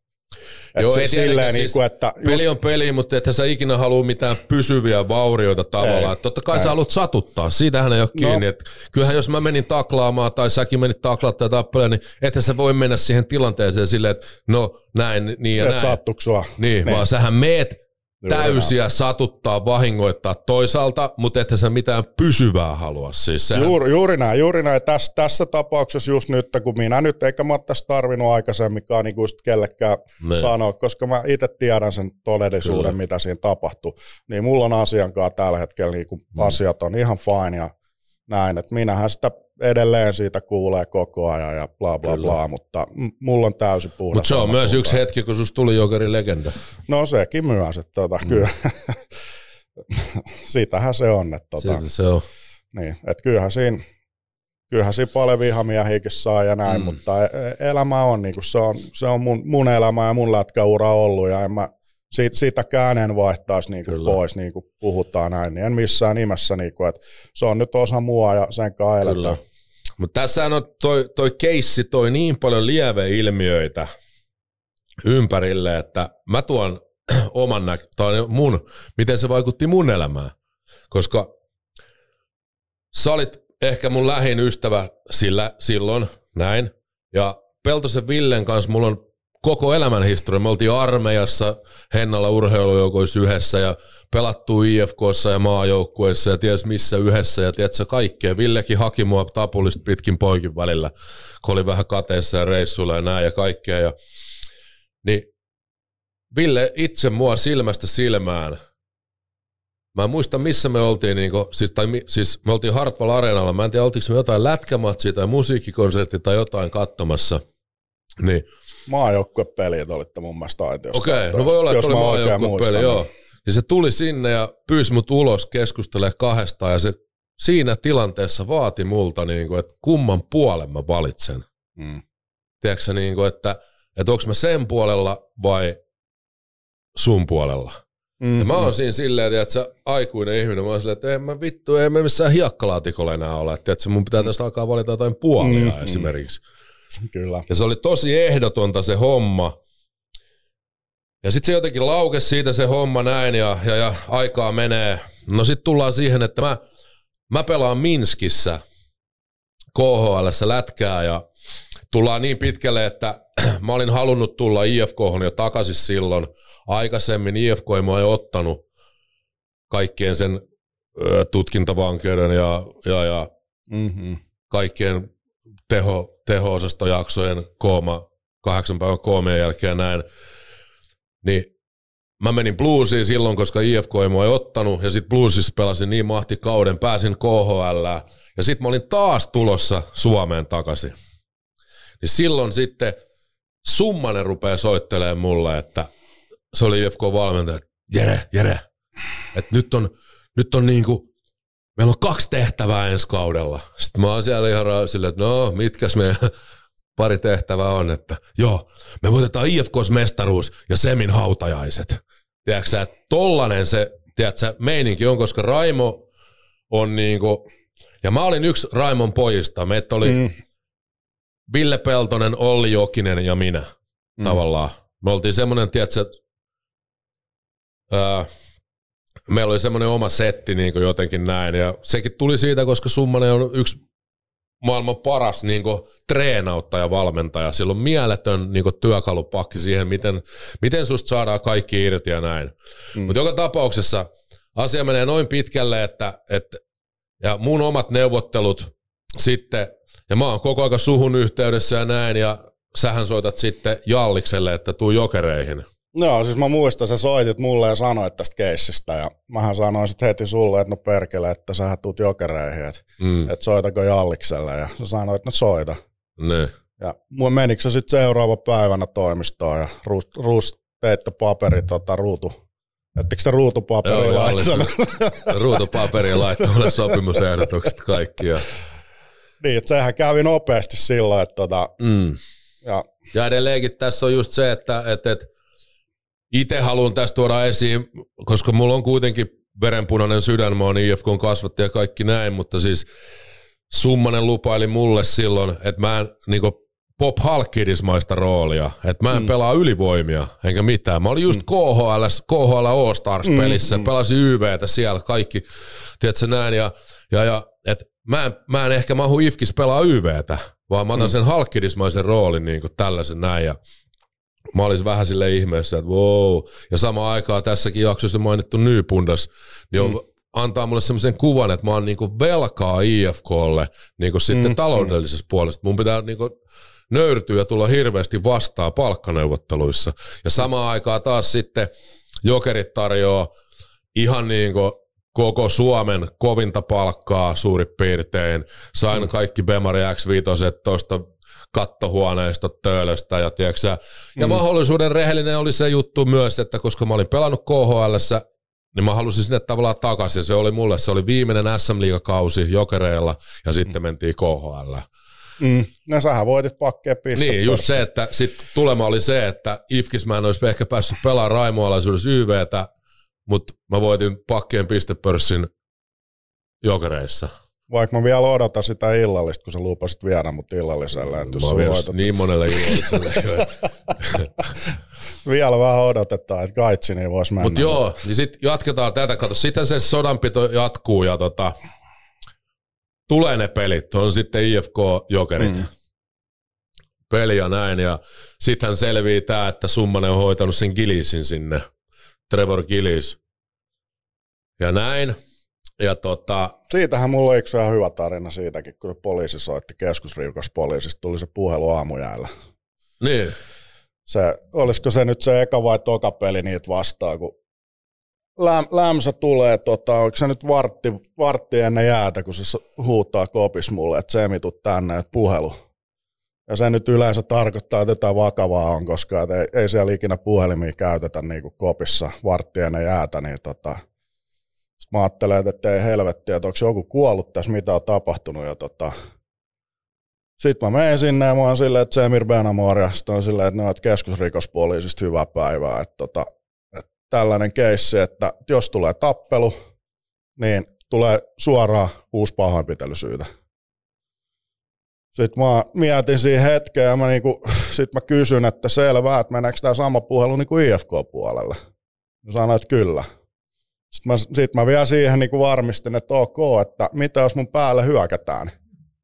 Et Joo, siis silleen, siis niin kuin, että just... peli on peli, mutta että sä ikinä halua mitään pysyviä vaurioita tavallaan. Ei, Totta kai ei. sä haluat satuttaa, siitähän ei ole no. kiinni. No. Et kyllähän jos mä menin taklaamaan tai säkin menit taklaamaan tai tappeleen, niin että sä voi mennä siihen tilanteeseen silleen, että no näin, niin ja Et näin. sattuksua. Niin, niin, vaan sähän meet täysiä satuttaa, vahingoittaa toisaalta, mutta että sä mitään pysyvää halua. Siis sehän... juuri, juuri näin, juuri näin. Tässä, tässä tapauksessa just nyt, kun minä nyt, eikä mä tässä tarvinnut aikaisemminkaan niin just kellekään ne. Niin. sanoa, koska mä itse tiedän sen todellisuuden, Kyllä. mitä siinä tapahtuu, niin mulla on asiankaan tällä hetkellä niin kuin mm. asiat on ihan fine ja näin, että minähän sitä edelleen siitä kuulee koko ajan ja bla bla Kyllä. bla, mutta mulla on täysin puhdas. Mutta se on myös yksi hetki, kun susta tuli Jokerin legenda. No sekin myös, että tota, mm. kyllä. Siitähän se on. Että, tota, Siitä se on. Niin, että kyllähän siinä, kyllähän siinä paljon vihamiehiäkin saa ja näin, mm. mutta e-, e- elämä on, niin kuin se on, se on mun, mun elämä ja mun lätkäura ollut ja en mä, siitä, sitäkään en vaihtaisi niin kuin pois, niin kuin puhutaan näin, niin en missään nimessä, niin kuin, että se on nyt osa mua ja sen kanssa eletään. Mutta tässä on toi, toi keissi toi niin paljon lieveilmiöitä ympärille, että mä tuon oman näk- tai mun, miten se vaikutti mun elämään. Koska sä olit ehkä mun lähin ystävä sillä, silloin, näin. Ja Peltosen Villen kanssa mulla on koko elämän historia. Me oltiin armeijassa, Hennalla urheilujoukoissa yhdessä ja pelattu IFKssa ja maajoukkueissa ja ties missä yhdessä ja tiedätkö kaikkea. Villekin haki mua tapulista pitkin poikin välillä, kun oli vähän kateessa ja reissuilla ja näin ja kaikkea. Ja, niin Ville itse mua silmästä silmään. Mä en muista, missä me oltiin, niin kuin, siis, tai, siis me oltiin Hartwall Areenalla. Mä en tiedä, oltiinko me jotain lätkämatsia tai musiikkikonsertti tai jotain katsomassa. Niin maajoukkuepelit olitte mun mielestä aitiossa. Okei, okay, no voi olla, että oli maajoukkuepeli, joo. Ja se tuli sinne ja pyysi mut ulos keskustelemaan kahdestaan ja se siinä tilanteessa vaati multa, niin kuin, että kumman puolen mä valitsen. Mm. Tiedätkö niin kuin, että, että onko mä sen puolella vai sun puolella. Mm-hmm. Ja mä oon siinä silleen, että sä aikuinen ihminen, mä oon silleen, että ei mä vittu, ei me missään hiekkalaatikolla enää ole, että mun pitää tästä alkaa valita jotain puolia mm-hmm. esimerkiksi. Kyllä. Ja se oli tosi ehdotonta se homma. Ja sitten se jotenkin laukesi siitä se homma näin ja, ja, ja aikaa menee. No sitten tullaan siihen, että mä, mä pelaan Minskissä KHL lätkää ja tullaan niin pitkälle, että mä olin halunnut tulla IFK jo takaisin silloin. Aikaisemmin IFK ei mua jo ottanut kaikkien sen tutkintavankeuden ja, ja, ja Mm-hmm. kaikkien teho, teho-osastojaksojen kooma, kahdeksan päivän koomien jälkeen näin, niin mä menin bluesiin silloin, koska IFK ei mua ei ottanut, ja sitten bluesissa pelasin niin mahti kauden, pääsin KHL, ja sitten mä olin taas tulossa Suomeen takaisin. Niin silloin sitten Summanen rupeaa soittelemaan mulle, että se oli IFK-valmentaja, Jere, Jere, että nyt on, nyt on niinku, meillä on kaksi tehtävää ensi kaudella. Sitten mä oon siellä ihan silleen, että no, mitkäs meidän pari tehtävää on, että joo, me voitetaan IFKs mestaruus ja Semin hautajaiset. Tiedätkö sä, että tollanen se, tiedätkö sä, meininki on, koska Raimo on niinku, ja mä olin yksi Raimon pojista, meitä oli mm. Ville Peltonen, Olli Jokinen ja minä mm. tavallaan. Me oltiin semmoinen, tiedätkö, ää, meillä oli semmoinen oma setti niin kuin jotenkin näin, ja sekin tuli siitä, koska Summanen on yksi maailman paras niin kuin, treenauttaja, valmentaja. Sillä on mieletön niin kuin, työkalupakki siihen, miten, miten susta saadaan kaikki irti ja näin. Mm. Mutta joka tapauksessa asia menee noin pitkälle, että, että ja mun omat neuvottelut sitten, ja mä oon koko ajan suhun yhteydessä ja näin, ja sähän soitat sitten Jallikselle, että tuu jokereihin. Joo, siis mä muistan, sä soitit mulle ja sanoit tästä keissistä, ja mähän sanoin sitten heti sulle, että no perkele, että sä tuut jokereihin, että Mm. et soitako Jallikselle, ja sä sanoit, että no soita. Ne. Ja mua menikö se sitten seuraava päivänä toimistoon, ja ruus, ruus teitte paperi, tota, ruutu, ettekö se ruutupaperi laittanut? Ruutupaperia laittoi mulle sopimusehdotukset kaikki. Ja, niin, että sehän kävi nopeasti silloin, että tota, mm. ja ja edelleenkin tässä on just se, että, että, että itse haluan tästä tuoda esiin, koska mulla on kuitenkin verenpunainen sydän, mä oon IFKn kasvattaja ja kaikki näin, mutta siis Summanen lupaili mulle silloin, että mä en niin Pop Halkidismaista roolia, että mä en mm. pelaa ylivoimia enkä mitään. Mä olin just KHL, KHL All-Stars-pelissä, mm, pelasin YVtä siellä, kaikki, tiedätkö näin, ja, ja, ja et mä, en, mä en ehkä mahu IFKis pelaa YVtä, vaan mä otan sen Halkidismaisen roolin niin kuin tällaisen näin, ja mä olisin vähän sille ihmeessä, että wow. Ja samaan aikaan tässäkin jaksossa mainittu Nypundas, niin on, mm. antaa mulle semmoisen kuvan, että mä oon niinku velkaa IFKlle niinku sitten mm. taloudellisessa puolesta. Mun pitää niinku nöyrtyä ja tulla hirveästi vastaan palkkaneuvotteluissa. Ja samaan aikaan taas sitten jokerit tarjoaa ihan niinku koko Suomen kovinta palkkaa suurin piirtein. Sain mm. kaikki Bemari X5 tuosta kattohuoneistot töölöstä ja, tiiäksä, ja mm. mahdollisuuden rehellinen oli se juttu myös, että koska mä olin pelannut KHL, niin mä halusin sinne tavallaan takaisin. Se oli mulle, se oli viimeinen SM Liigakausi jokereilla ja sitten mentiin KHL. mm, no sähän voitit pakkeen piste. Niin, just se, että sit tulema oli se, että Ifkis mä en olisi ehkä päässyt pelaamaan Raimoalaisuudessa YVtä, mutta mä voitin pakkeen pistepörssin jokereissa. Vaikka mä vielä odotan sitä illallista, kun sä lupasit viedä mut illalliselle. Että Mä oon voitat, niin monelle illalliselle. vielä vähän odotetaan, että kaitsi niin vois mennä. Mutta joo, niin sitten jatketaan tätä. Kato, sitten se sodanpito jatkuu ja tota, tulee ne pelit. On sitten IFK-jokerit. Mm. Peli ja näin. Ja sittenhän selvii tämä, että Summanen on hoitanut sen Gillisin sinne. Trevor Gillis. Ja näin. Ja tota, Siitähän mulla on yksi ihan hyvä tarina siitäkin, kun poliisi soitti keskusrikospoliisista, tuli se puhelu aamujäällä. niin. Se, olisiko se nyt se eka vai toka peli niitä vastaan, kun Läm, lämsä tulee, tota, onko se nyt vartti, vartti ennen jäätä, kun se huutaa kopis mulle, että Semi tuu tänne, että puhelu. Ja se nyt yleensä tarkoittaa, että jotain vakavaa on, koska ei, ei siellä ikinä puhelimia käytetä niin kuin kopissa vartti ennen jäätä, niin tota, mä ajattelen, että ei helvettiä, että onko joku kuollut tässä, mitä on tapahtunut. Ja tota, sitten mä menen sinne ja mä oon silleen, että Semir Benamor ja sitten on silleen, että ne on keskusrikospoliisista hyvää päivää. Että tota, että tällainen keissi, että jos tulee tappelu, niin tulee suoraan uusi pahoinpitelysyytä. Sitten mä mietin siinä hetken ja mä, niinku, sit mä kysyn, että selvää, että meneekö tämä sama puhelu niinku IFK-puolelle. Mä sanoin, että kyllä. Sitten mä, sit mä vielä siihen niinku varmistin, että ok, että mitä jos mun päälle hyökätään,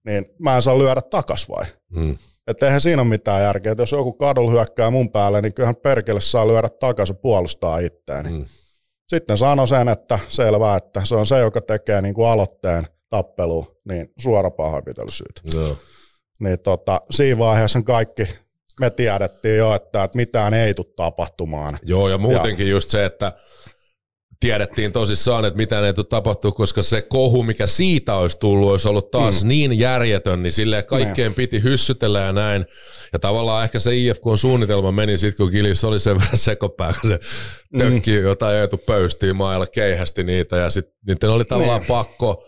niin mä en saa lyödä takas vai? Mm. Että eihän siinä ole mitään järkeä. Että jos joku kadulla hyökkää mun päälle, niin kyllähän perkele saa lyödä takaisin puolustaa itseään. Mm. Sitten sano sen, että selvä, että se on se, joka tekee niin kuin aloitteen tappelu, niin suora pahoinpitelysyytä. Joo. Niin tota, siinä vaiheessa kaikki me tiedettiin jo, että, että mitään ei tule tapahtumaan. Joo, ja muutenkin just se, että tiedettiin tosissaan, että mitä tule tapahtuu, koska se kohu, mikä siitä olisi tullut, olisi ollut taas mm. niin järjetön, niin sille kaikkeen piti hyssytellä ja näin. Ja tavallaan ehkä se IFKn suunnitelma meni sitten, kun Gilis oli sen verran sekopää, kun se tökki mm. jotain Eetu pöystiin mailla, keihästi niitä, ja sitten niiden oli tavallaan niin. pakko,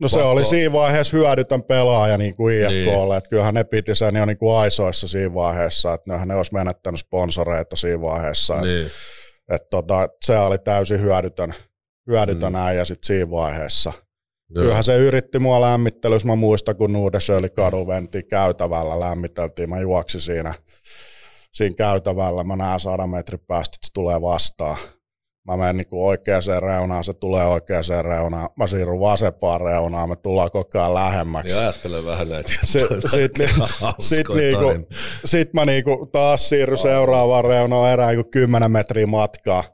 No se Pakko. oli siinä vaiheessa hyödytön pelaaja niin kuin IFKlle, Niin. että kyllähän ne piti sen jo niin kuin aisoissa siinä vaiheessa, että nehän ne olisi menettänyt sponsoreita siinä vaiheessa. Niin. niin, Että tota, se oli täysin hyödytön, hyödytön Mm. äijä sitten siinä vaiheessa. joo. Kyllähän se yritti mua lämmittelyssä, mä muistan kun Nuudesöli kadu ventiin käytävällä, lämmiteltiin, mä juoksin siinä, siinä käytävällä, mä näen sadan metrin päästä, että se tulee vastaan. Mä menen niin oikeaan reunaan, se tulee oikeaan reunaan, mä siirryn vasempaan reunaan, me tullaan koko ajan lähemmäksi. Ja ajattelen vähän näitä. Juttuja. sit ni- Hauskoja sit niinku-. Sitten mä niinku taas siirryn seuraavaan reunaan erään niinku 10 metriä matkaa.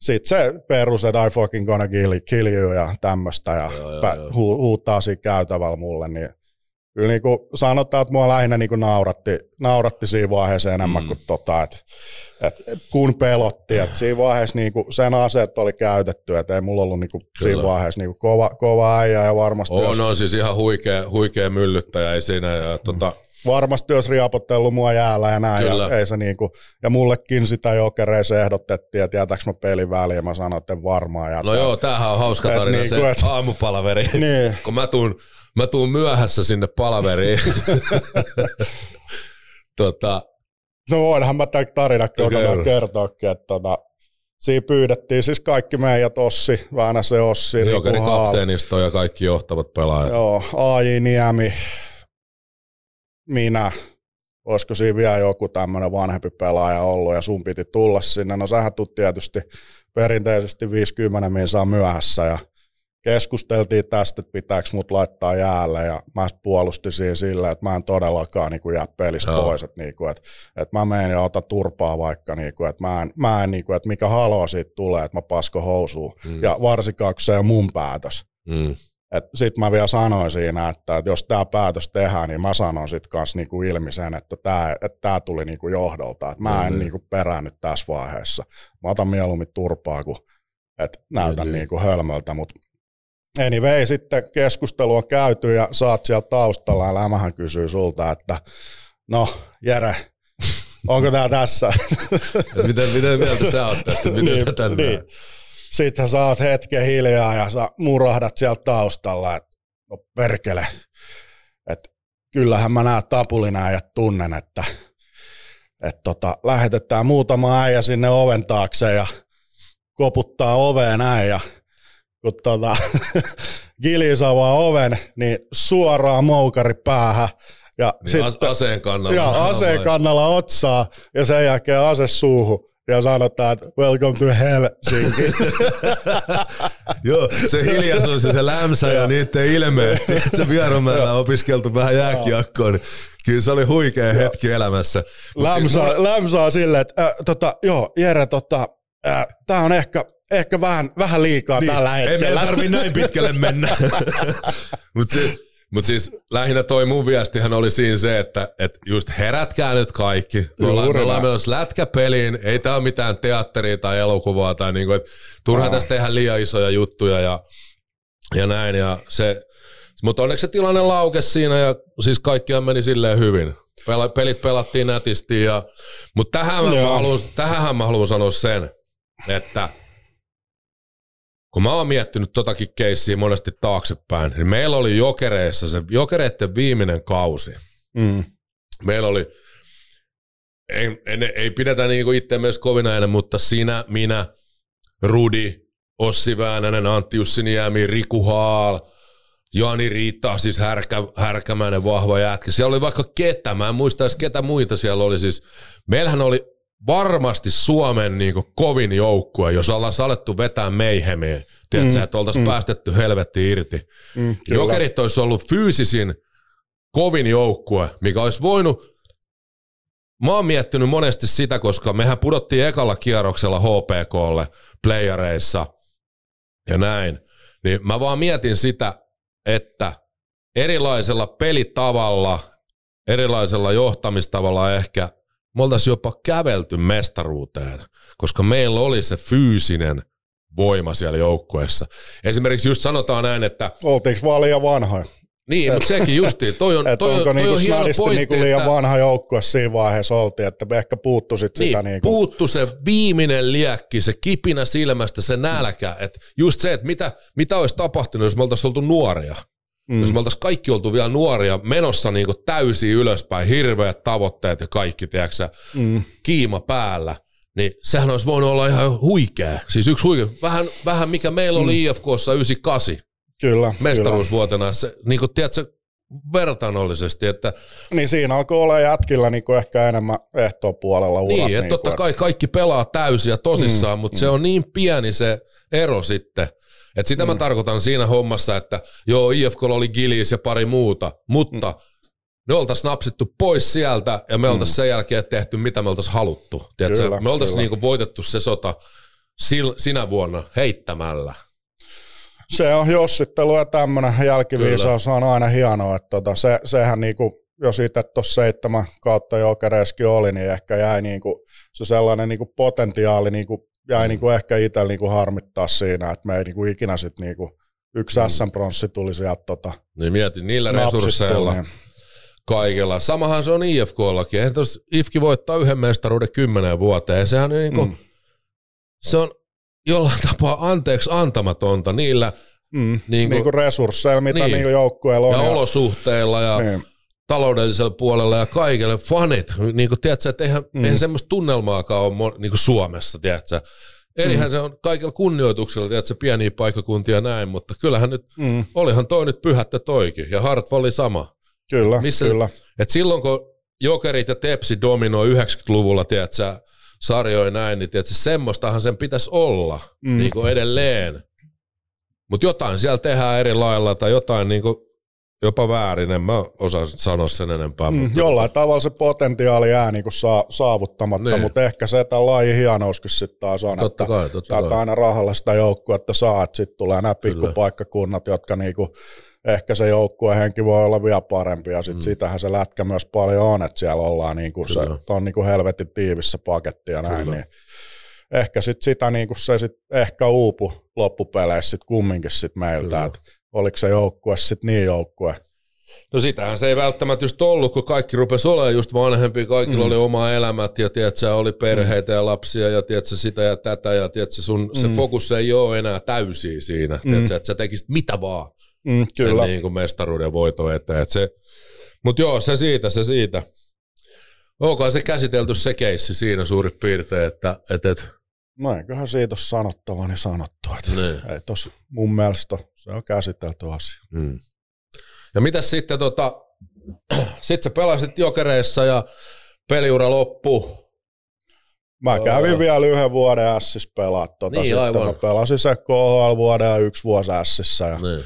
Sitten se perus, että I fucking gonna kill, kill you ja tämmöistä ja Joo, joo, pä- joo. hu- huutaa siinä käytävällä mulle. Niin kyllä niinku sanotaan, että mua lähinnä niinku nauratti, nauratti siinä vaiheessa enemmän Mm. kuin tota, että et, kun pelotti. Et siinä vaiheessa niinku sen aseet oli käytetty, että ei mulla ollut niinku siinä Kyllä. vaiheessa niinku kova, kova äijä ja varmasti On, jos, on siis ihan huikea, huikea myllyttäjä, ei siinä. Ja, tota, varmasti olisi riepotellut mua jäällä ja näin. Kyllä. Ja, ei se niinku, ja mullekin sitä jokereissa ehdotettiin, että jätäks mä pelin väliin, ja mä sanoin, että varmaan jätä. no joo, tämähän on hauska Et tarina, niinku, se et- aamupalaveri. Niin, Kun mä tuun, mä tuun myöhässä sinne palaveriin. tota, no voinhan mä tämän tarinan Okei, okay, kertoakin, että tota, siinä pyydettiin siis kaikki meidät Ossi, Väänäsen Ossi, Jokeri Haal, kapteenisto ja kaikki johtavat pelaajat. joo, AJ Niemi, minä, olisiko siinä vielä joku tämmöinen vanhempi pelaaja ollut ja sun piti tulla sinne. No sähän tuut tietysti perinteisesti 50 minsaa myöhässä ja keskusteltiin tästä, että pitääkö mut laittaa jäälle ja mä puolustin siinä sillä, että mä en todellakaan niin kuin jää pelistä Joo. pois, että, niin kuin, että, että mä menen ja otan turpaa vaikka, niin kuin, että mä en, mä en niin kuin, että mikä haloo siitä tulee, että mä pasko housuun Mm. ja varsinkaan kun se on mun päätös. Mm. Sitten mä vielä sanoin siinä, että, että jos tämä päätös tehdään, niin mä sanon sitten kanssa niinku ilmi sen, että tämä että tää tuli niinku johdolta. Että mä en Mm. niinku peräännyt tässä vaiheessa. Mä otan mieluummin turpaa, kun että näytän Mm. niinku hölmöltä. Mutta anyway, sitten keskustelu on käyty ja saat siellä taustalla ja Lämähän kysyy sulta, että no Jere, onko tämä tässä? Miten, miten mieltä sä oot tästä? Miten sä tän niin. Sitten sä oot hetken hiljaa ja sä murahdat sieltä taustalla, että no perkele, että kyllähän mä nää tapulina ja tunnen, että et tota, lähetetään muutama äijä sinne oven taakse ja koputtaa oveen näin ja kun tota, Gilis avaa oven, niin suoraan moukari päähän ja Niin as- aseen kannalla. ja aseen kannalla otsaa ja sen jälkeen ase suuhun ja sanotaan, että welcome to Helsinki. Joo, se hiljaisuus ja se lämsä ja niiden ilmeet. Se Vierumäellä opiskeltu vähän jääkiekkoa, niin kyllä se oli huikea hetki elämässä. Mut siis lämsää, lämsää silleen, että äh, tota, joo, Jere, tota, äh, tää on ehkä, ehkä vähän, vähän liikaa niin, tällä Ei hetkellä. meidän tarvi näin pitkälle mennä. Mutta si, mut siis lähinnä toi mun viestihän oli siinä se, että et just herätkää nyt kaikki. Me ollaan, me ollaan menossa lätkäpeliin, ei tää ole mitään teatteria tai elokuvaa tai niinku, että turha Joo. tästä tehdä liian isoja juttuja ja, ja näin. Ja se, mutta onneksi se tilanne laukesi siinä ja siis kaikkiaan meni silleen hyvin. Pela, pelit pelattiin nätisti ja, mutta tähän mä, tähän mä haluan sanoa sen, että kun mä oon miettinyt totakin keissiä monesti taaksepäin, niin meillä oli jokereissa se jokereiden viimeinen kausi. Mm. Meillä oli, ei, ei, ei pidetä niinku itse myös kovin aina, mutta sinä, minä, Rudi, Ossi Väänänen, Antti Jussiniemi, Riku Haal, Jani Riitta, siis härkä, härkämäinen vahva jätkä. Siellä oli vaikka ketä, mä en muista edes ketä muita siellä oli. Siis, meillähän oli varmasti Suomen niinku kovin joukkue, jos ollaan alettu vetää meihemiä. Tiedätkö, Mm, että oltaisiin mm. päästetty helvetti irti. Mm, kyllä. Jokerit olisi ollut fyysisin kovin joukkue, mikä olisi voinut Mä oon miettinyt monesti sitä, koska mehän pudottiin ekalla kierroksella HPKlle playareissa ja näin. Niin mä vaan mietin sitä, että erilaisella pelitavalla, erilaisella johtamistavalla ehkä me oltaisiin jopa kävelty mestaruuteen, koska meillä oli se fyysinen voima siellä joukkueessa. Esimerkiksi just sanotaan näin, että... Oltiinko vaan liian vanhoja? Niin, mutta sekin justiin. Toi on, Et toi, onko on, toi niinku on hieno snadisti pointti, niinku liian että, vanha joukkue siinä vaiheessa oltiin, että me ehkä puuttu sit niin, sitä niinku. puuttu se viimeinen liekki, se kipinä silmästä, se nälkä. Että just se, että mitä, mitä olisi tapahtunut, jos me oltaisiin oltu nuoria. Mm. Jos me oltaisiin kaikki oltu vielä nuoria, menossa niinku täysin ylöspäin, hirveät tavoitteet ja kaikki, tiedätkö, Mm. kiima päällä, niin sehän olisi voinut olla ihan huikea. Siis yksi huikea. Vähän, vähän mikä meillä oli mm. IFKssa 98 Kyllä, mestaruusvuotena. Se, niin kuin, tiedätkö, vertainollisesti, että. Niin siinä alkoi olla jätkillä niinku ehkä enemmän ehtopuolella urat. niin, että niinku, totta kai kaikki pelaa täysin ja tosissaan, mm, mutta mm. se on niin pieni se ero sitten, että sitä mm. mä tarkoitan siinä hommassa, että joo, IFK oli Gilis ja pari muuta, mutta mm. ne oltaisiin napsittu pois sieltä ja me oltaisiin mm. sen jälkeen tehty mitä me oltaisiin haluttu. Tiedätkö? Kyllä, me oltaisiin niinku voitettu se sota sil, sinä vuonna heittämällä. Se on jossittelu ja tämmöinen jälkiviisaus on aina hienoa. Että tota, se, sehän niinku, jos itse tuossa seitsemän kautta jokereiskin oli, niin ehkä jäi niinku, se sellainen niinku potentiaali niinku, jäi niinku ehkä itsellä niinku harmittaa siinä, että me ei niinku ikinä sit niinku, yksi Mm. SM-pronssi tuli sieltä tota, Niin mietin, niillä resursseilla niin- kaikella. Samahan se on IFKllakin. Eihän tos IFK voittaa yhden mestaruuden kymmeneen vuoteen. Sehän on, niinku, mm. Mm. se on jollain tapaa anteeksi antamatonta niillä Mm, Niinku- niinku, niinku resursseilla, mitä Niin. niin. niinku joukkueella on. ja olosuhteilla ja niin, taloudellisella puolella ja kaikille fanit. Niin kuin, tiedätkö, että eihän, mm. Eihän semmoista tunnelmaakaan ole niin kuin Suomessa, tiedätkö. Erihän Mm. se on kaikilla kunnioituksella, tiedätkö, pieniä paikkakuntia ja näin, mutta kyllähän nyt, mm, olihan toi nyt pyhättä toikin, ja Hartwall oli sama. kyllä, Missä- kyllä. Et silloin kun Jokerit ja Tepsi dominoi 90-luvulla, tiedätkö, sarjoja näin, niin tiedätkö, semmoistahan sen pitäisi olla. Mm. niin kuin edelleen. Mutta jotain siellä tehdään eri lailla tai jotain niin kuin jopa väärin, en mä osaa sanoa sen enempää. Mm, mutta jollain tavalla se potentiaali jää niinku saa, saavuttamatta, Niin. mutta ehkä se tämän lajin hienouskin sitten taas on, Totta että kai, totta kai. aina rahalla sitä joukkuetta saa, että sitten tulee nämä pikkupaikkakunnat, jotka niinku, ehkä se joukkueen henki voi olla vielä parempi, ja sitten Mm. sitähän se lätkä myös paljon on, että siellä ollaan niinku, se Kyllä. on niinku helvetin tiivissä paketti ja näin, Kyllä. niin ehkä sit sitä niinku se sit ehkä uupu loppupeleissä sit kumminkin sit meiltä, että oliko se joukkue sitten niin joukkue. No sitähän se ei välttämättä just ollut, kun kaikki rupesi olemaan just vanhempi, kaikilla mm. Mm. oli oma elämät ja tiedätkö, oli perheitä ja lapsia ja tiedätkö, sitä ja tätä ja tiedätkö, sun, se Mm. fokus ei ole enää täysin siinä, Mm. tiedätkö, että sä tekisit mitä vaan. Mm, kyllä. sen niin kuin mestaruuden voiton eteen. Et se, mutta joo, se siitä, se siitä. Onko se käsitelty se keissi siinä suurin piirtein, että et, et, No eiköhän siitä ole sanottava, niin sanottu. Että niin. ei tos mun mielestä se on käsitelty asia. mm. Ja mitäs sitten tota, sit sä pelasit jokereissa ja peliura loppu. Mä kävin vielä yhden vuoden Sissä pelaa. Tota, Niin, sitten aivan. mä pelasin se KHL-vuoden ja yksi vuosi Sissä. Ja Niin.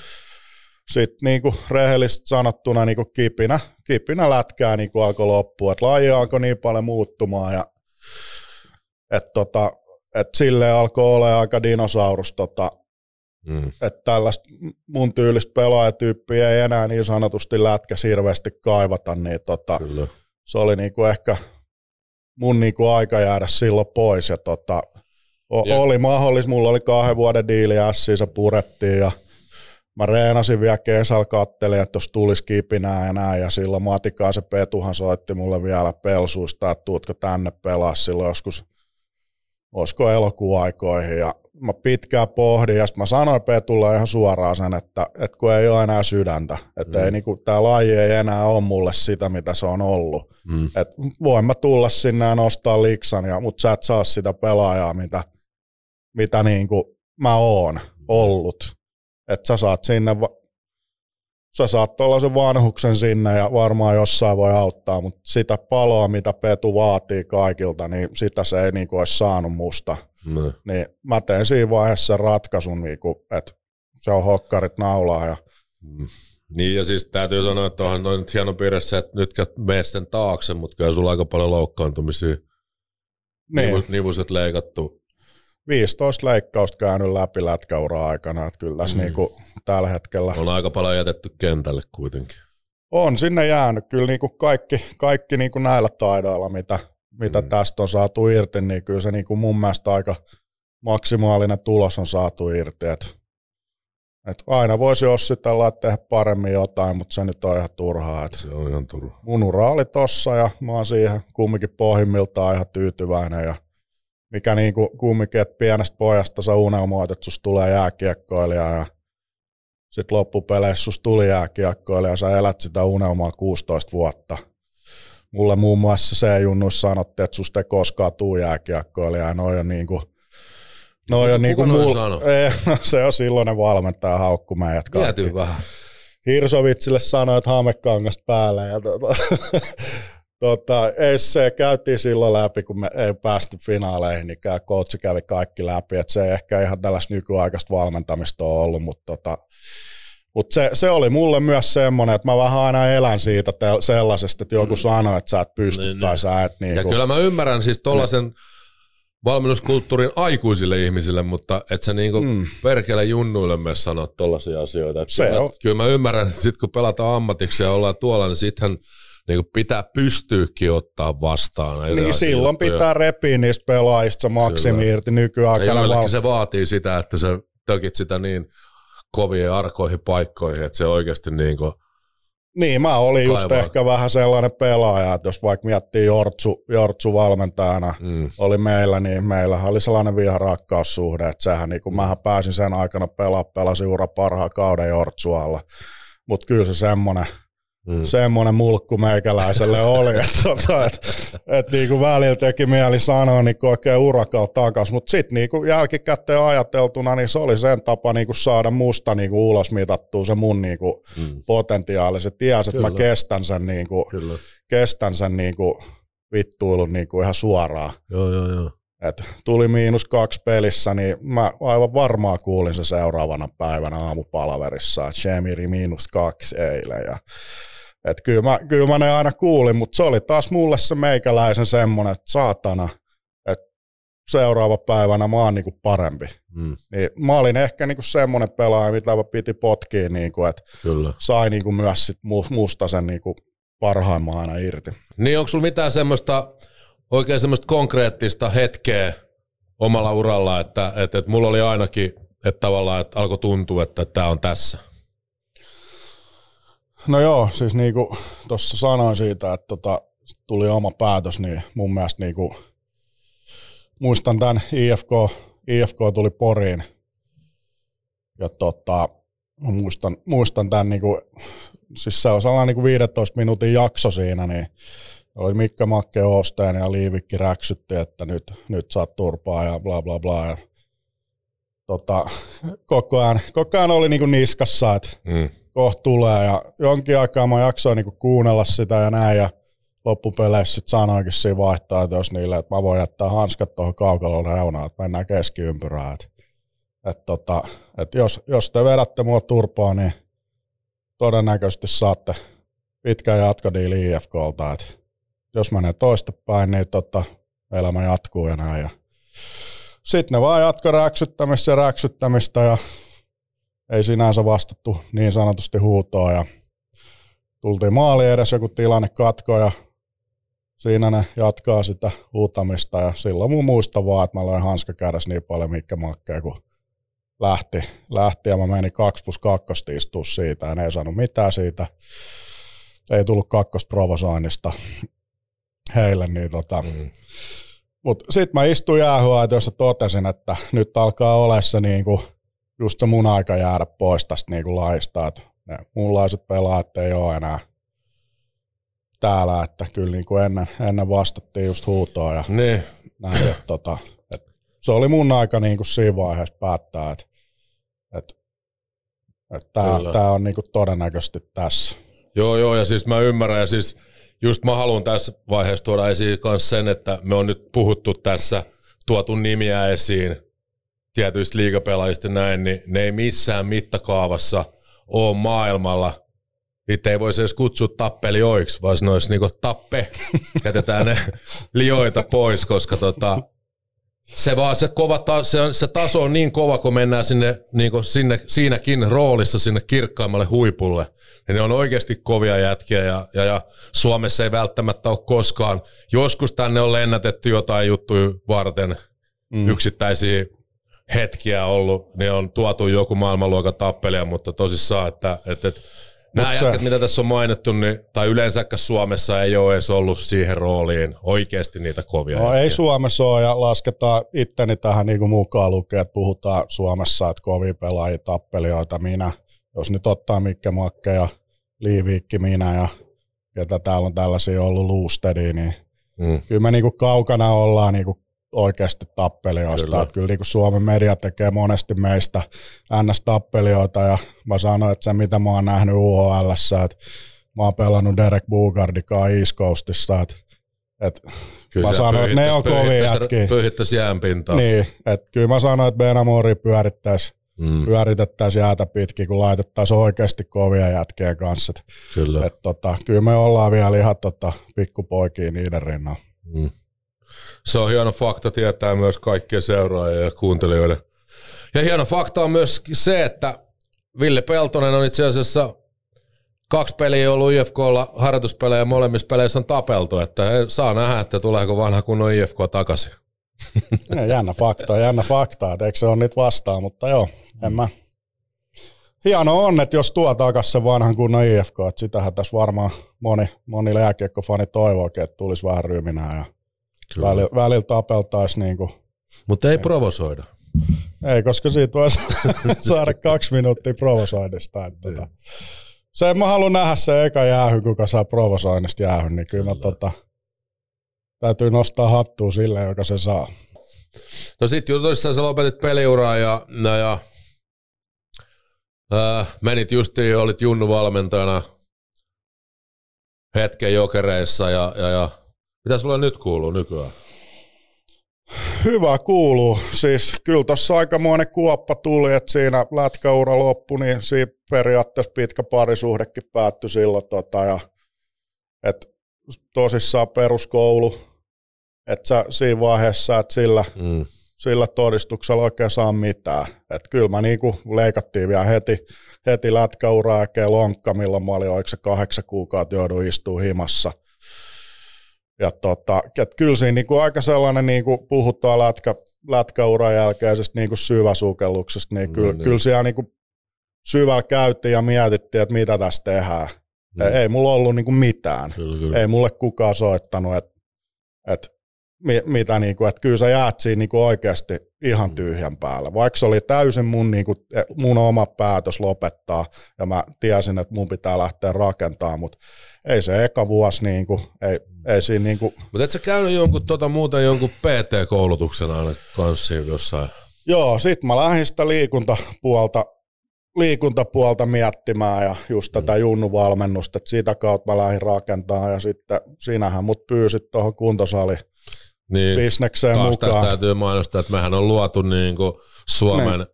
sitten niinku rehellisesti sanottuna niinku kipinä, kipinä lätkää niinku alkoi loppua. Et laji alkoi niin paljon muuttumaan. Ja, että tota, et silleen alkoi olla aika dinosaurus tota, Mm. että tällaista mun tyylistä pelaajatyyppiä ei enää niin sanotusti lätkä hirveästi kaivata, niin tota, Kyllä. se oli niinku ehkä mun niinku aika jäädä silloin pois. Ja tota, o- Jep. oli mahdollis, mulla oli kahden vuoden diili se purettiin ja mä reenasin vielä kesällä, kattelin, että jos tulisi kipinää ja näin, ja silloin Matikaa se Petuhan soitti mulle vielä pelsuista, että tuutko tänne pelaa silloin joskus, olisiko elokuun aikoihin, ja mä pitkään pohdin, ja sitten mä sanoin Petulle ihan suoraan sen, että, että kun ei ole enää sydäntä, että Mm. mm. ei, niinku, tämä laji ei enää ole mulle sitä, mitä se on ollut. Mm. Et voin mä tulla sinne ja nostaa liksan, ja, mutta sä et saa sitä pelaajaa, mitä, mitä niinku mä oon ollut. Että sä saat sinne, va- sä saat tuollaisen vanhuksen sinne ja varmaan jossain voi auttaa, mutta sitä paloa, mitä Petu vaatii kaikilta, niin sitä se ei niinku olisi saanut musta. Niin. Niin mä tein siinä vaiheessa sen ratkaisun, niinku, että se on hokkarit naulaa ja Mm. Niin ja siis täytyy sanoa, että onhan noin nyt hieno piirre se, että nyt mene sen taakse, mutta kyllä sulla aika paljon loukkaantumisia. Niin. Nivu, nivuset leikattu. 15 leikkausta käynyt läpi lätkäura aikana, että kyllä tässä mm. niinku tällä hetkellä On aika paljon jätetty kentälle kuitenkin. on sinne jäänyt kyllä niinku kaikki, kaikki niinku näillä taidoilla, mitä, mitä mm. tästä on saatu irti, niin kyllä se niinku mun mielestä aika maksimaalinen tulos on saatu irti. Et, et aina voisi jossitella, että tehdä paremmin jotain, mutta se nyt on ihan turhaa. Et Se on ihan turha. mun ura oli tossa ja mä oon siihen kumminkin pohjimmiltaan ihan tyytyväinen ja mikä niinku kumminkin, että pienestä pojasta sä unelmoit, että susta tulee jääkiekkoilija ja sitten loppupeleissä susta tuli jääkiekkoilija ja sä elät sitä unelmaa 16 vuotta. Mulle muun muassa se junnuissa sanottiin, että susta ei koskaan tuu jääkiekkoilija ja noi on niinku Noi on Kuka niinku noin mul... Ei, no se on silloinen valmentaja haukku meidät kaikki. Vähän. Hirsovitsille sanoi, että hamekangasta päällä. Ja tota, tota, ei se käytiin silloin läpi, kun me ei päästy finaaleihin, niin coachi kävi kaikki läpi. Et se ei ehkä ihan tällaista nykyaikaista valmentamista ole ollut, mutta tota, mut se, se, oli mulle myös semmoinen, että mä vähän aina elän siitä te- sellaisesta, että joku sanoo, että sä et pysty Niin, tai niin. sä et Ja niinku, kyllä mä ymmärrän siis tollasen valmennuskulttuurin aikuisille ihmisille, mutta et sä niinku Mm. perkele junnuille myös sanoa tollaisia asioita. Et Se kyllä, on. Mä, kyllä mä ymmärrän, että sit kun pelataan ammatiksi ja ollaan tuolla, niin sittenhän niinku pitää pystyykin ottaa vastaan. niin silloin pitää repiä niistä pelaajista se maksimi irti nykyaikana. val- se vaatii sitä, että sä tökit sitä niin koviin ja arkoihin paikkoihin, että se oikeasti niinku, Niin, mä olin just Kaivaa. ehkä vähän sellainen pelaaja, että jos vaikka miettii Jortsu, Jortsu valmentajana, mm, oli meillä, niin meillähän oli sellainen viha-rakkaussuhde, että sehän niin kuin mähän pääsin sen aikana pelaa, pelasin ura parhaan kauden Jortsualla. Mutta kyllä se semmoinen, mm. semmoinen mulkku meikäläiselle oli, että tota, et, et niin kuin välillä teki mieli sanoa niin kuin oikein urakalla takas, mutta sitten niin kuin jälkikäteen ajateltuna, niin se oli sen tapa niin kuin saada musta niin kuin ulos mitattua se mun niin kuin Mm, potentiaali. Se tiesi, että mä kestän sen, niin kuin, kyllä. kestän sen niin kuin vittuilun niin kuin ihan suoraan. Joo, joo, joo. Et tuli miinus kaksi pelissä, niin mä aivan varmaan kuulin se seuraavana päivänä aamupalaverissa, että Shemiri miinus kaksi eilen. Ja, et kyllä, mä, kyllä mä ne aina kuulin, mutta se oli taas mulle se meikäläisen semmoinen, että saatana, että seuraava päivänä mä oon niinku parempi. Mm, Niin mä olin ehkä niinku semmoinen pelaaja, mitä mä piti potkia, niinku, että sai niinku myös sit mu- musta sen niinku parhaimman aina irti. Niin onko sulla mitään semmoista, oikein semmoista konkreettista hetkeä omalla uralla, että, että, että mulla oli ainakin, että tavallaan että alkoi tuntua, että tämä on tässä. No joo, siis niinku tuossa sanoin siitä, että tota, tuli oma päätös, niin mun mielestä niinku, muistan tämän IFK, IFK tuli Poriin ja tota, muistan, muistan tämän niinku, siis se on sellainen niinku 15 minuutin jakso siinä, niin oli Mikka Makke Osteen ja Liivikki räksytti, että nyt, nyt saat turpaa ja bla bla bla. Ja, tota, koko, ajan, koko ajan oli niinku niskassa, että Mm. Kohta tulee ja jonkin aikaa mä jaksoin niinku kuunnella sitä ja näin ja loppupeleissä sit sanoinkin siinä vaihtaa, että jos niille, että mä voin jättää hanskat tuohon kaukalon reunaan, että mennään keskiympyrään. Et, et tota, et jos, jos te vedätte mua turpaa, niin todennäköisesti saatte pitkän jatkodiili IFKlta. Et jos menee toistepäin, niin tota, elämä jatkuu ja näin. Ja sitten ne vaan jatko räksyttämistä ja räksyttämistä ja ei sinänsä vastattu niin sanotusti huutoon ja tultiin maali edes joku tilanne katko ja siinä ne jatkaa sitä huutamista ja silloin mun muista vaan, että mä löin hanska kädessä niin paljon mikä makkeen, kun lähti, lähti ja mä menin 2 plus 2 istua siitä ja ne ei saanut mitään siitä. Ei tullut kakkosprovosoinnista heille, niin tota, Mm. mutta sitten mä istuin jäähyaitoissa ja totesin, että nyt alkaa olla se niinku, just se mun aika jäädä pois tästä niinku laista, että ne muunlaiset pelaajat ei ole enää täällä, että kyllä niinku ennen, ennen vastattiin just huutoa ja Niin, näin, että tota, et se oli mun aika niinku siinä vaiheessa päättää, että et, et tää on niinku todennäköisesti tässä. Joo, joo, ja siis mä ymmärrän, ja siis just mä haluan tässä vaiheessa tuoda esiin myös sen, että me on nyt puhuttu tässä, tuotu nimiä esiin tietyistä liigapelaajista ja näin, niin ne ei missään mittakaavassa ole maailmalla niitä ei voisi edes kutsua tappelioiksi, vaan ne olisi niinku tappe. Jätetään ne lioita pois, koska tota, se vaan se, kova ta, se, on, se taso on niin kova, kun mennään sinne, niin kuin sinne siinäkin roolissa sinne kirkkaimmalle huipulle. Ja ne on oikeasti kovia jätkiä ja, ja, ja Suomessa ei välttämättä ole koskaan. Joskus tänne on lennätetty jotain juttuja varten, mm. yksittäisiä hetkiä ollut, niin on tuotu joku maailmanluokan tappelija, mutta tosissaan, että, että, että Nämä se... jätkät, mitä tässä on mainittu, niin, tai yleensäkään Suomessa ei ole edes ollut siihen rooliin oikeasti niitä kovia. No jätkiä. ei Suomessa ole, ja lasketaan itteni tähän niin kuin mukaan lukee, että puhutaan Suomessa, että kovia pelaajia, tappelijoita, minä. Jos nyt ottaa Mikke Makke ja Liiviikki, minä ja ketä täällä on tällaisia ollut Luustedi, niin mm. kyllä me niin kuin kaukana ollaan niin kuin oikeasti tappelijoista. Kyllä, että kyllä niin kuin Suomen media tekee monesti meistä NS-tappelijoita ja mä sanoin, että se mitä mä oon nähnyt UHL, että mä oon pelannut Derek Bugardikaan East Coastissa, että, että kyllä mä sanoin, että ne on kovia jätkiä. Pyyhittäisi jäänpintaa. Niin, että kyllä mä sanoin, että Benamori pyörittäisi mm. pyöritettäisiin jäätä pitkin, kun laitettaisiin oikeasti kovia jätkien kanssa. Kyllä. Et, tota, kyllä me ollaan vielä ihan tota, pikkupoikia niiden rinnalla. Mm se on hieno fakta tietää myös kaikkien seuraajien ja kuuntelijoiden. Ja hieno fakta on myös se, että Ville Peltonen on itse asiassa kaksi peliä ollut IFKlla harjoituspelejä ja molemmissa peleissä on tapeltu, että saa nähdä, että tuleeko vanha kunnon IFK takaisin. jännä fakta, jännä fakta, että eikö se ole nyt vastaan, mutta joo, en mä. Hieno on, että jos tuo takaisin sen vanhan kunnon IFK, että sitähän tässä varmaan moni, moni jääkiekkofani toivookin, että tulisi vähän ryminää ja Välillä, välillä tapeltaisiin niinku. Mutta ei provosoida. Ei, koska siitä voisi saada kaksi minuuttia provosoinnista. Että tota. Se mä haluan nähdä se eka jäähy, kuka saa provosoinnista jäähy, niin kyllä, kyllä. mä tota, täytyy nostaa hattua sille, joka se saa. No sit jutuissa sä lopetit peliuraa ja, ja, ja äh, menit justiin, olit Junnu valmentajana hetken jokereissa ja, ja, ja mitä sulle nyt kuuluu nykyään? Hyvä kuuluu. Siis kyllä tuossa aikamoinen kuoppa tuli, että siinä lätkäura loppui, niin siinä periaatteessa pitkä parisuhdekin päättyi silloin. Tota, ja, et tosissaan peruskoulu, että sä siinä vaiheessa, että sillä, mm. sillä todistuksella oikein saa mitään. Et kyllä mä niinku leikattiin vielä heti, heti lätkäuraa ja lonkka, milloin mä olin, oliko se kahdeksan kuukautta joudun istua himassa – ja tota, et kyllä siinä niinku aika sellainen, niinku puhuttua lätkä, lätkäuran jälkeisestä niinku syväsukelluksesta, niin kyllä, no, niin. kyllä siellä niinku syvällä käytiin ja mietittiin, että mitä tässä tehdään. No. Ei, ei mulla ollut niinku mitään. Kyllä, kyllä. Ei mulle kukaan soittanut, että et, mitä niinku, että kyllä sä jäät siinä niinku oikeasti ihan mm. tyhjän päällä. Vaikka se oli täysin mun, niinku, e, mun oma päätös lopettaa ja mä tiesin, että mun pitää lähteä rakentamaan, mutta ei se eka vuosi, niinku, ei, ei siinä niinku... Mutta et sä käynyt jonkun, tota, muuten jonkun PT-koulutuksen aina kanssa jossain? Joo, sit mä lähdin sitä liikuntapuolta, liikuntapuolta miettimään ja just tätä mm. junnuvalmennusta, että sitä kautta mä lähdin rakentamaan ja sitten sinähän mut pyysit tuohon kuntosaliin niin, bisnekseen taas mukaan. Tästä täytyy mainostaa, että mehän on luotu niin kuin Suomen niin.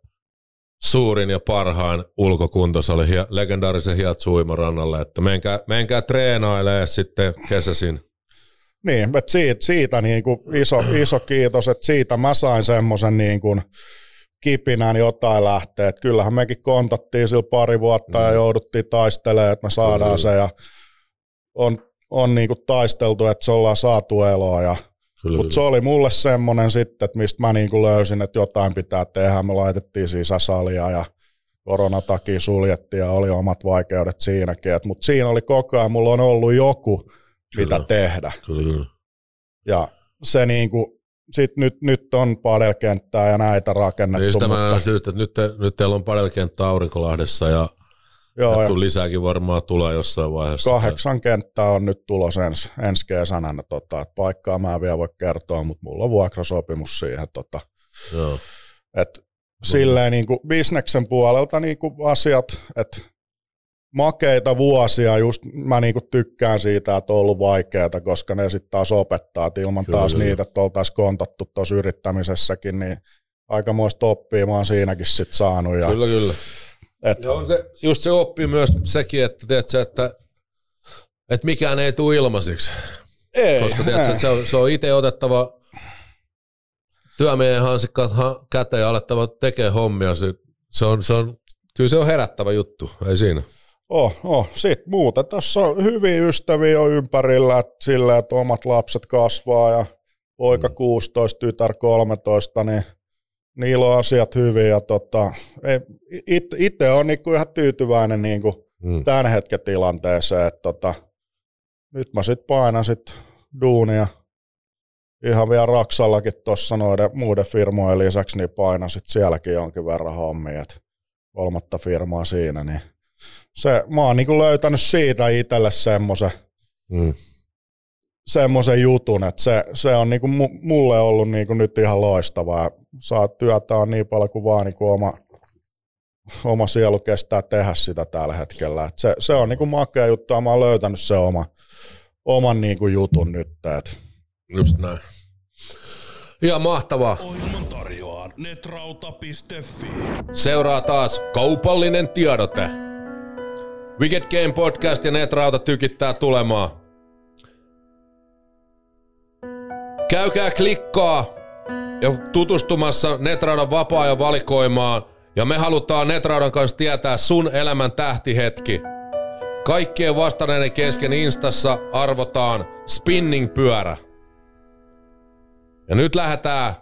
suurin ja parhain ulkokuntosali hi- legendaarisen Hiat Suimarannalle, että menkää, menkää treenailemaan sitten kesäsin. Niin, että siitä, siitä niin kuin iso, iso kiitos, että siitä mä sain semmoisen niin kuin kipinään jotain lähteä. Että kyllähän mekin kontattiin sillä pari vuotta mm. ja jouduttiin taistelemaan, että me saadaan se ja on, on niin kuin taisteltu, että se ollaan saatu eloa ja mutta se oli mulle semmoinen sitten, että mistä mä niinku löysin, että jotain pitää tehdä. Me laitettiin sisäsalia ja koronatakia suljettiin ja oli omat vaikeudet siinäkin. Mutta siinä oli koko ajan, mulla on ollut joku, kyllä. mitä tehdä. Kyllä, kyllä. Ja se niinku, sit nyt, nyt on padelkenttää ja näitä rakennettu. Niin mutta... syystä, että nyt, te, nyt teillä on padelkenttä Aurinkolahdessa ja Joo, ja lisääkin varmaan tulee jossain vaiheessa. Kahdeksan kenttää on nyt tulos ens, ensi kesänä. Tota, että paikkaa mä en vielä voi kertoa, mutta mulla on vuokrasopimus siihen. Tota, Joo. Et silleen niin kuin bisneksen puolelta niin kuin asiat, että makeita vuosia, just mä niinku tykkään siitä, että on ollut vaikeaa, koska ne sitten taas opettaa, että ilman kyllä, taas kyllä. niitä, että oltaisiin kontattu tuossa yrittämisessäkin, niin aikamoista oppia mä oon siinäkin sitten saanut. Ja kyllä, kyllä Et, Ja on se, just se oppii myös sekin, että, tiedätkö, että, että mikään ei tule ilmaisiksi. ei, Koska tiedätkö, se on, se on itse otettava työmiehen hansikkaat ha- käteen ja alettava tekee hommia. Se, se, on, se on, kyllä se on herättävä juttu, ei siinä. Oh, oh. Sitten muuta. Tässä on hyviä ystäviä on ympärillä että sillä, että omat lapset kasvaa ja poika Mm. 16, tytär 13, niin niillä on asiat hyvin. Ja tota, itse on niinku ihan tyytyväinen niinku Mm. tämän hetken tilanteeseen, että tota, nyt mä sitten painan sit duunia ihan vielä Raksallakin tuossa noiden muiden firmojen lisäksi, niin painan sit sielläkin jonkin verran hommia, että kolmatta firmaa siinä, niin se, mä oon niinku löytänyt siitä itselle semmoisen Mm. Semmoisen jutun, että se, se on niinku mu- mulle ollut niinku nyt ihan loistavaa. Saa työtä on niin paljon kuin vaan niinku oma, oma sielu kestää tehdä sitä tällä hetkellä. Et se, se on niinku makea juttu ja mä oon löytänyt se oma, oman niinku jutun nyt. Et. Just näin. Ihan mahtavaa. Ohjelman tarjoaa netrauta.fi. Seuraa taas kaupallinen tiedote. Wicked Game Podcast ja Netrauta tykittää tulemaan. Käykää klikkaa ja tutustumassa Netraudan vapaa-ajan valikoimaan. Ja me halutaan Netraudan kanssa tietää sun elämän tähtihetki. Kaikkien vastanneiden kesken Instassa arvotaan spinning-pyörä. Ja nyt lähdetään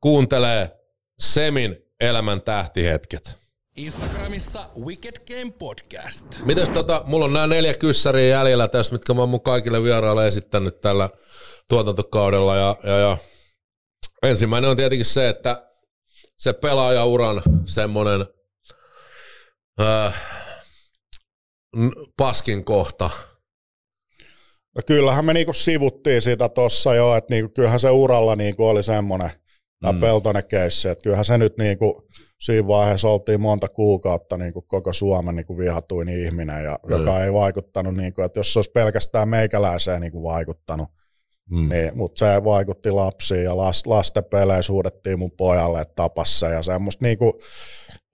kuuntelee Semin elämän tähtihetket. Instagramissa Wicked Game Podcast. Mites tota, mulla on nämä neljä kyssäriä jäljellä tässä, mitkä mä oon mun kaikille vieraille esittänyt tällä tuotantokaudella. Ja, ja, ja ensimmäinen on tietenkin se, että se pelaajauran semmonen äh, paskin kohta. Ja kyllähän me niinku sivuttiin sitä tossa jo, että niinku, kyllähän se uralla niinku oli semmoinen tämä Mm. Peltonen keissi, että kyllähän se nyt niinku, siinä vaiheessa oltiin monta kuukautta niinku koko Suomen niinku vihatuin ihminen, ja, Mm. joka ei vaikuttanut, niinku, että jos se olisi pelkästään meikäläiseen niinku vaikuttanut, Mm. niin, mutta se vaikutti lapsiin ja las, lasten peleissä huudettiin mun pojalle, että tapas se ja semmoista niinku,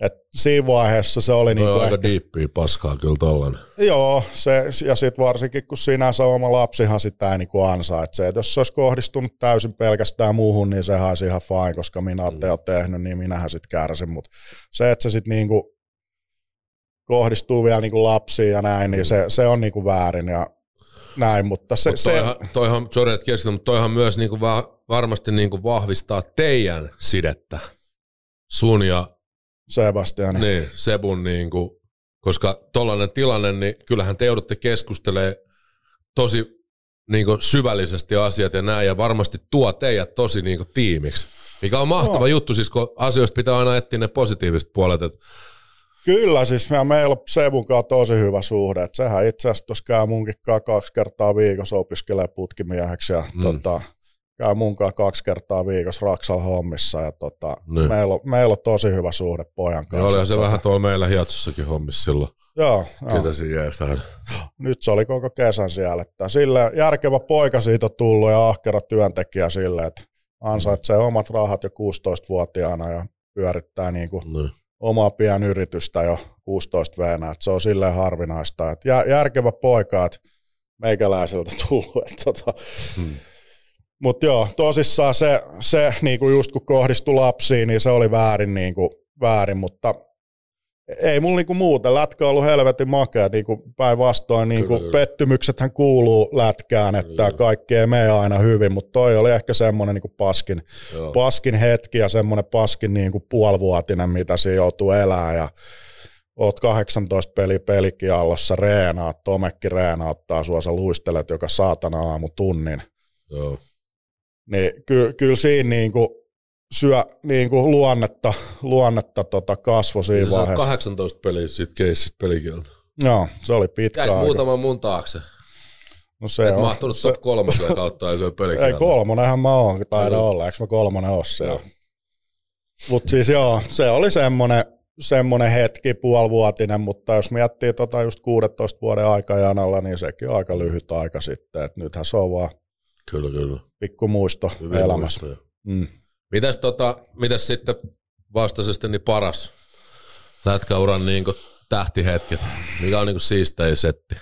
että siinä vaiheessa se oli Toi niinku aika ehkä, diippiä paskaa kyllä tollanen. Joo, se, ja sitten varsinkin kun sinänsä oma lapsihan sitä ei niinku ansaitse. Et jos se olisi kohdistunut täysin pelkästään muuhun, niin sehän olisi ihan fine, koska minä olen mm. tehnyt, niin minähän sitten kärsin. Mutta se, että se sitten niinku kohdistuu vielä niinku lapsiin ja näin, niin se, se on niinku väärin ja näin. Mutta se, Mut se, toihan, toihan, sorry, että keskityn, mutta toihan myös niinku va, varmasti niinku vahvistaa teidän sidettä. Sun ja Sebastian, niin. Sebun, niinku, koska tollainen tilanne, niin kyllähän te joudutte keskustelemaan tosi niinku syvällisesti asiat ja näin, ja varmasti tuo teidät tosi niinku tiimiksi. Mikä on mahtava Joo. juttu, siis kun asioista pitää aina etsiä ne positiiviset puolet. Et, Kyllä, siis me, meillä on Sevun kanssa tosi hyvä suhde. Et sehän itse asiassa tuossa käy munkin kaksi kertaa viikossa opiskelee putkimieheksi ja Mm. tota, käy mun kaksi kertaa viikossa Raksal hommissa. Ja tota, Niin. meillä, on, meillä on tosi hyvä suhde pojan ja kanssa. olihan se tota, vähän tuolla meillä Hiatsossakin hommissa silloin Joo, joo. jees vähän. nyt se oli koko kesän siellä. Että sille järkevä poika siitä on tullut ja ahkera työntekijä sille, että ansaitsee omat rahat jo 16-vuotiaana ja pyörittää niin kuin Niin. Omaa pienyritystä jo 16 vuonna, että se on silleen harvinaista. Että jär- järkevä poika, että meikäläiseltä tullut. Että tota. Hmm. Mutta joo, tosissaan se, se niinku just kun kohdistui lapsiin, niin se oli väärin, niinku, väärin mutta ei mulla niinku muuta. Lätkä on ollut helvetin makea, niinku päinvastoin niinku Kyllä, pettymyksethän kuuluu lätkään, että Kyllä. kaikki ei mene aina hyvin, mutta toi oli ehkä semmoinen niinku paskin, Joo. paskin hetki ja semmoinen paskin niin kuin puolivuotinen, mitä siinä joutuu elämään ja oot 18 peli pelikiallossa, reenaat, Tomekki reenauttaa sua, sä luistelet joka saatana aamu tunnin. Joo. Niin ky, kyllä siinä niin kuin syö niin kuin luonnetta, luonnetta tota kasvo siinä oot vaiheessa. 18 peliä siitä keissistä pelikieltä. Joo, se oli pitkä Jäit aika. muutaman mun taakse. No se Et on, mahtunut se, top kolmosen kautta ei pelikieltä. ei kolmonenhan mä oon, taida olla, eikö mä kolmonen siellä. Joo. Mutta siis joo, se oli semmoinen, semmoinen hetki, puolivuotinen, mutta jos miettii tota just 16 vuoden aikajanalla, niin sekin on aika lyhyt aika sitten, että nythän se on vaan Kyllä, kyllä. pikku muisto Hyviä elämässä. muistoja. Mm. Mitäs, tota, mitäs sitten vastaisesti niin paras? lätkäuran niin tähtihetket? Mikä on niin siistein setti?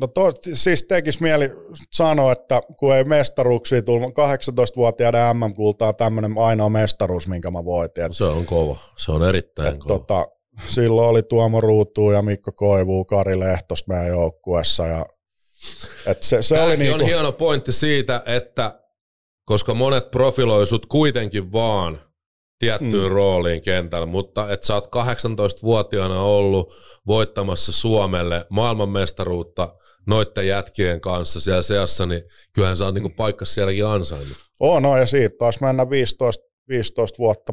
No to, siis tekis mieli sanoa, että kun ei mestaruuksia tullut, 18-vuotiaiden MM-kultaa on tämmöinen ainoa mestaruus, minkä mä voitin. Et, Se on kova. Se on erittäin et, kova. tota, silloin oli Tuomo Ruutu ja Mikko Koivu, Kari Lehtos meidän joukkuessa. Ja, et se, se oli Tämäkin niinku, on hieno pointti siitä, että koska monet profiloi sut kuitenkin vaan tiettyyn mm. rooliin kentällä, mutta että sä oot 18-vuotiaana ollut voittamassa Suomelle maailmanmestaruutta noitten jätkien kanssa siellä seassa, niin kyllähän sä oot niinku paikka sielläkin ansainnut. on, no, ja siitä taas mennä 15, 15 vuotta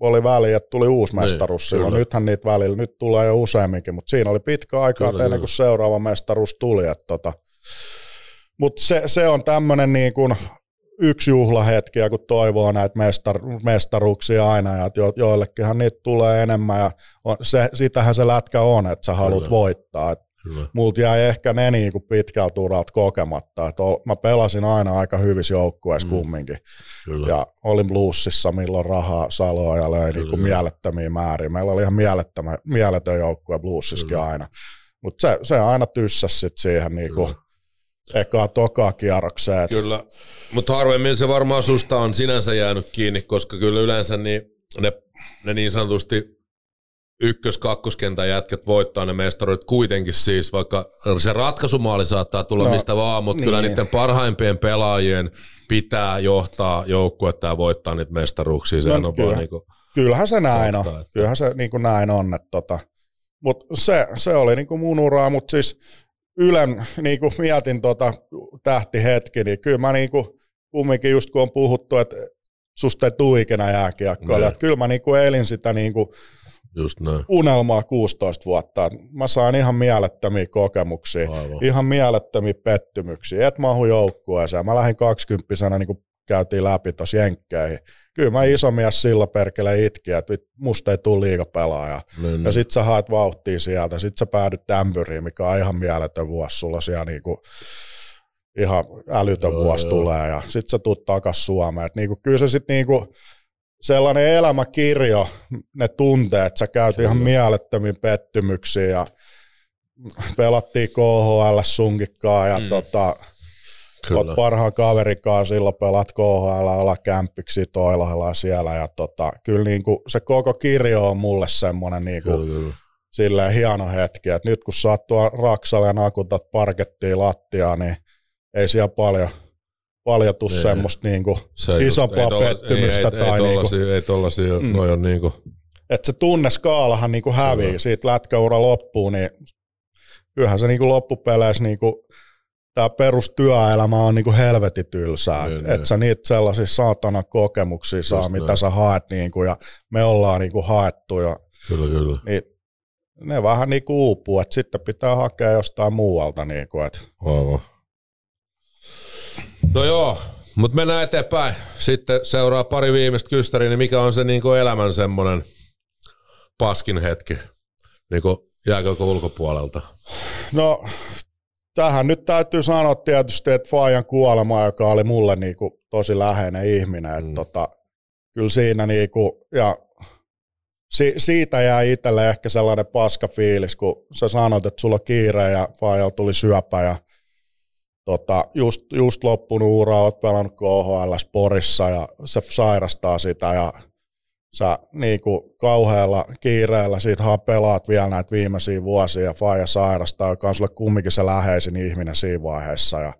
oli väliä, että tuli uusi Niin, mestaruus silloin. kyllä. Nythän niitä välillä, nyt tulee jo useamminkin, mutta siinä oli pitkä aika Kyllä, ennen kuin seuraava mestaruus tuli. Tota. Mutta se, se, on tämmöinen niin kuin yksi juhlahetki, ja kun toivoo näitä mestar, mestaruuksia aina, ja että jo, joillekinhan niitä tulee enemmän, ja on, se, sitähän se lätkä on, että sä haluat Kyllä. voittaa. Et Kyllä. multa jäi ehkä ne niin kuin pitkältä uralta kokematta. Et ol, mä pelasin aina aika hyvissä joukkueissa Mm. mm. kumminkin. Kyllä. Ja olin bluesissa, milloin rahaa saloa ja löi niin kuin mielettömiä määriä. Meillä oli ihan mielettömä, mieletön joukkue bluesissakin Kyllä. aina. Mutta se, se aina tyssäsi sit siihen niin kuin. Ekaa tokaa kierrokseen. Kyllä, mutta harvemmin se varmaan susta on sinänsä jäänyt kiinni, koska kyllä yleensä niin ne, ne niin sanotusti ykkös kakkoskentän jätkät voittaa ne mestaruudet kuitenkin siis, vaikka se ratkaisumaali saattaa tulla no, mistä vaan, mutta niin. kyllä niiden parhaimpien pelaajien pitää johtaa joukkuetta ja voittaa niitä mestaruuksia. Sehän No, on kyllä. vaan niin kuin, Kyllähän se näin on. että- Kyllähän se niin kuin näin on. Että tota. Mutta se, se oli niin kuin mun uraa, mutta siis Ylen, niin kuin mietin tota tähtihetki, niin kyllä mä niin kuin, kumminkin just kun on puhuttu, että susta ei tule ikinä jääkiekkoilla, Niin. kyllä mä niin kuin elin sitä niin kuin just näin. unelmaa 16 vuotta. Mä saan ihan mielettömiä kokemuksia, Aivan. ihan mielettömiä pettymyksiä. Et mahu joukkueeseen. Mä lähdin 20 niin käytiin läpi tuossa jenkkeihin. Kyllä mä iso mies silloin perkele itki, että musta ei tule liigapelaaja. Niin, Ja sit sä haet vauhtia sieltä, sit sä päädyt Dämpyriin, mikä on ihan mieletön vuosi. Sulla siellä niinku ihan älytön Joo, vuosi joo. tulee ja sit sä tuut takas Suomeen. Et niinku, kyllä se sit niinku, sellainen elämäkirjo, ne tunteet, sä käyt ihan mielettömiin pettymyksiin ja pelattiin KHL sunkikkaa ja mm. tota, Kyllä. Oot parhaan kaverikaan silloin pelaat KHL alakämppiksi toilailla siellä ja tota, kyllä niinku se koko kirjo on mulle semmoinen niinku, Kyllä, kyllä. silleen hieno hetki, että nyt kun saat tuo Raksalle ja nakutat parkettiin lattiaa, niin ei siellä paljon, paljon tuu Ei. semmoista niinku, Se just- isompaa tolla- pettymystä ei, ei, tai ei, niinku- tollasia, ei tollasia, mm. Noi on niinku, että se tunneskaalahan niinku hävii Kyllä. siitä lätkäura loppuu, niin kyllähän se niinku loppupeleissä niinku, tämä perustyöelämä on niinku helvetin tylsää, Niin, että niin. et sä niitä sellaisia saatana kokemuksia saa, Just mitä näin. sä haet niinku, ja me ollaan niinku haettu ja kyllä, kyllä. niin ne vähän niinku uupuu, että sitten pitää hakea jostain muualta. Niinku, että Aivan. No joo, mutta mennään eteenpäin. Sitten seuraa pari viimeistä kystäriä, niin mikä on se niinku elämän semmoinen paskin hetki niinku jääkökö ulkopuolelta? No, tähän nyt täytyy sanoa tietysti, että Fajan kuolema, joka oli mulle niinku tosi läheinen ihminen, että Mm. tota, kyllä siinä niinku, ja si, siitä jäi itselle ehkä sellainen paska fiilis, kun sä sanot, että sulla on kiire ja Fajalla tuli syöpä ja tota, just, just loppunut ura, oot pelannut KHL Sporissa ja se sairastaa sitä ja sä niinku kauhealla kiireellä siitä vaan pelaat vielä näitä viimeisiä vuosia ja Faija sairastaa, joka on sulle kumminkin se läheisin ihminen siinä vaiheessa. Ja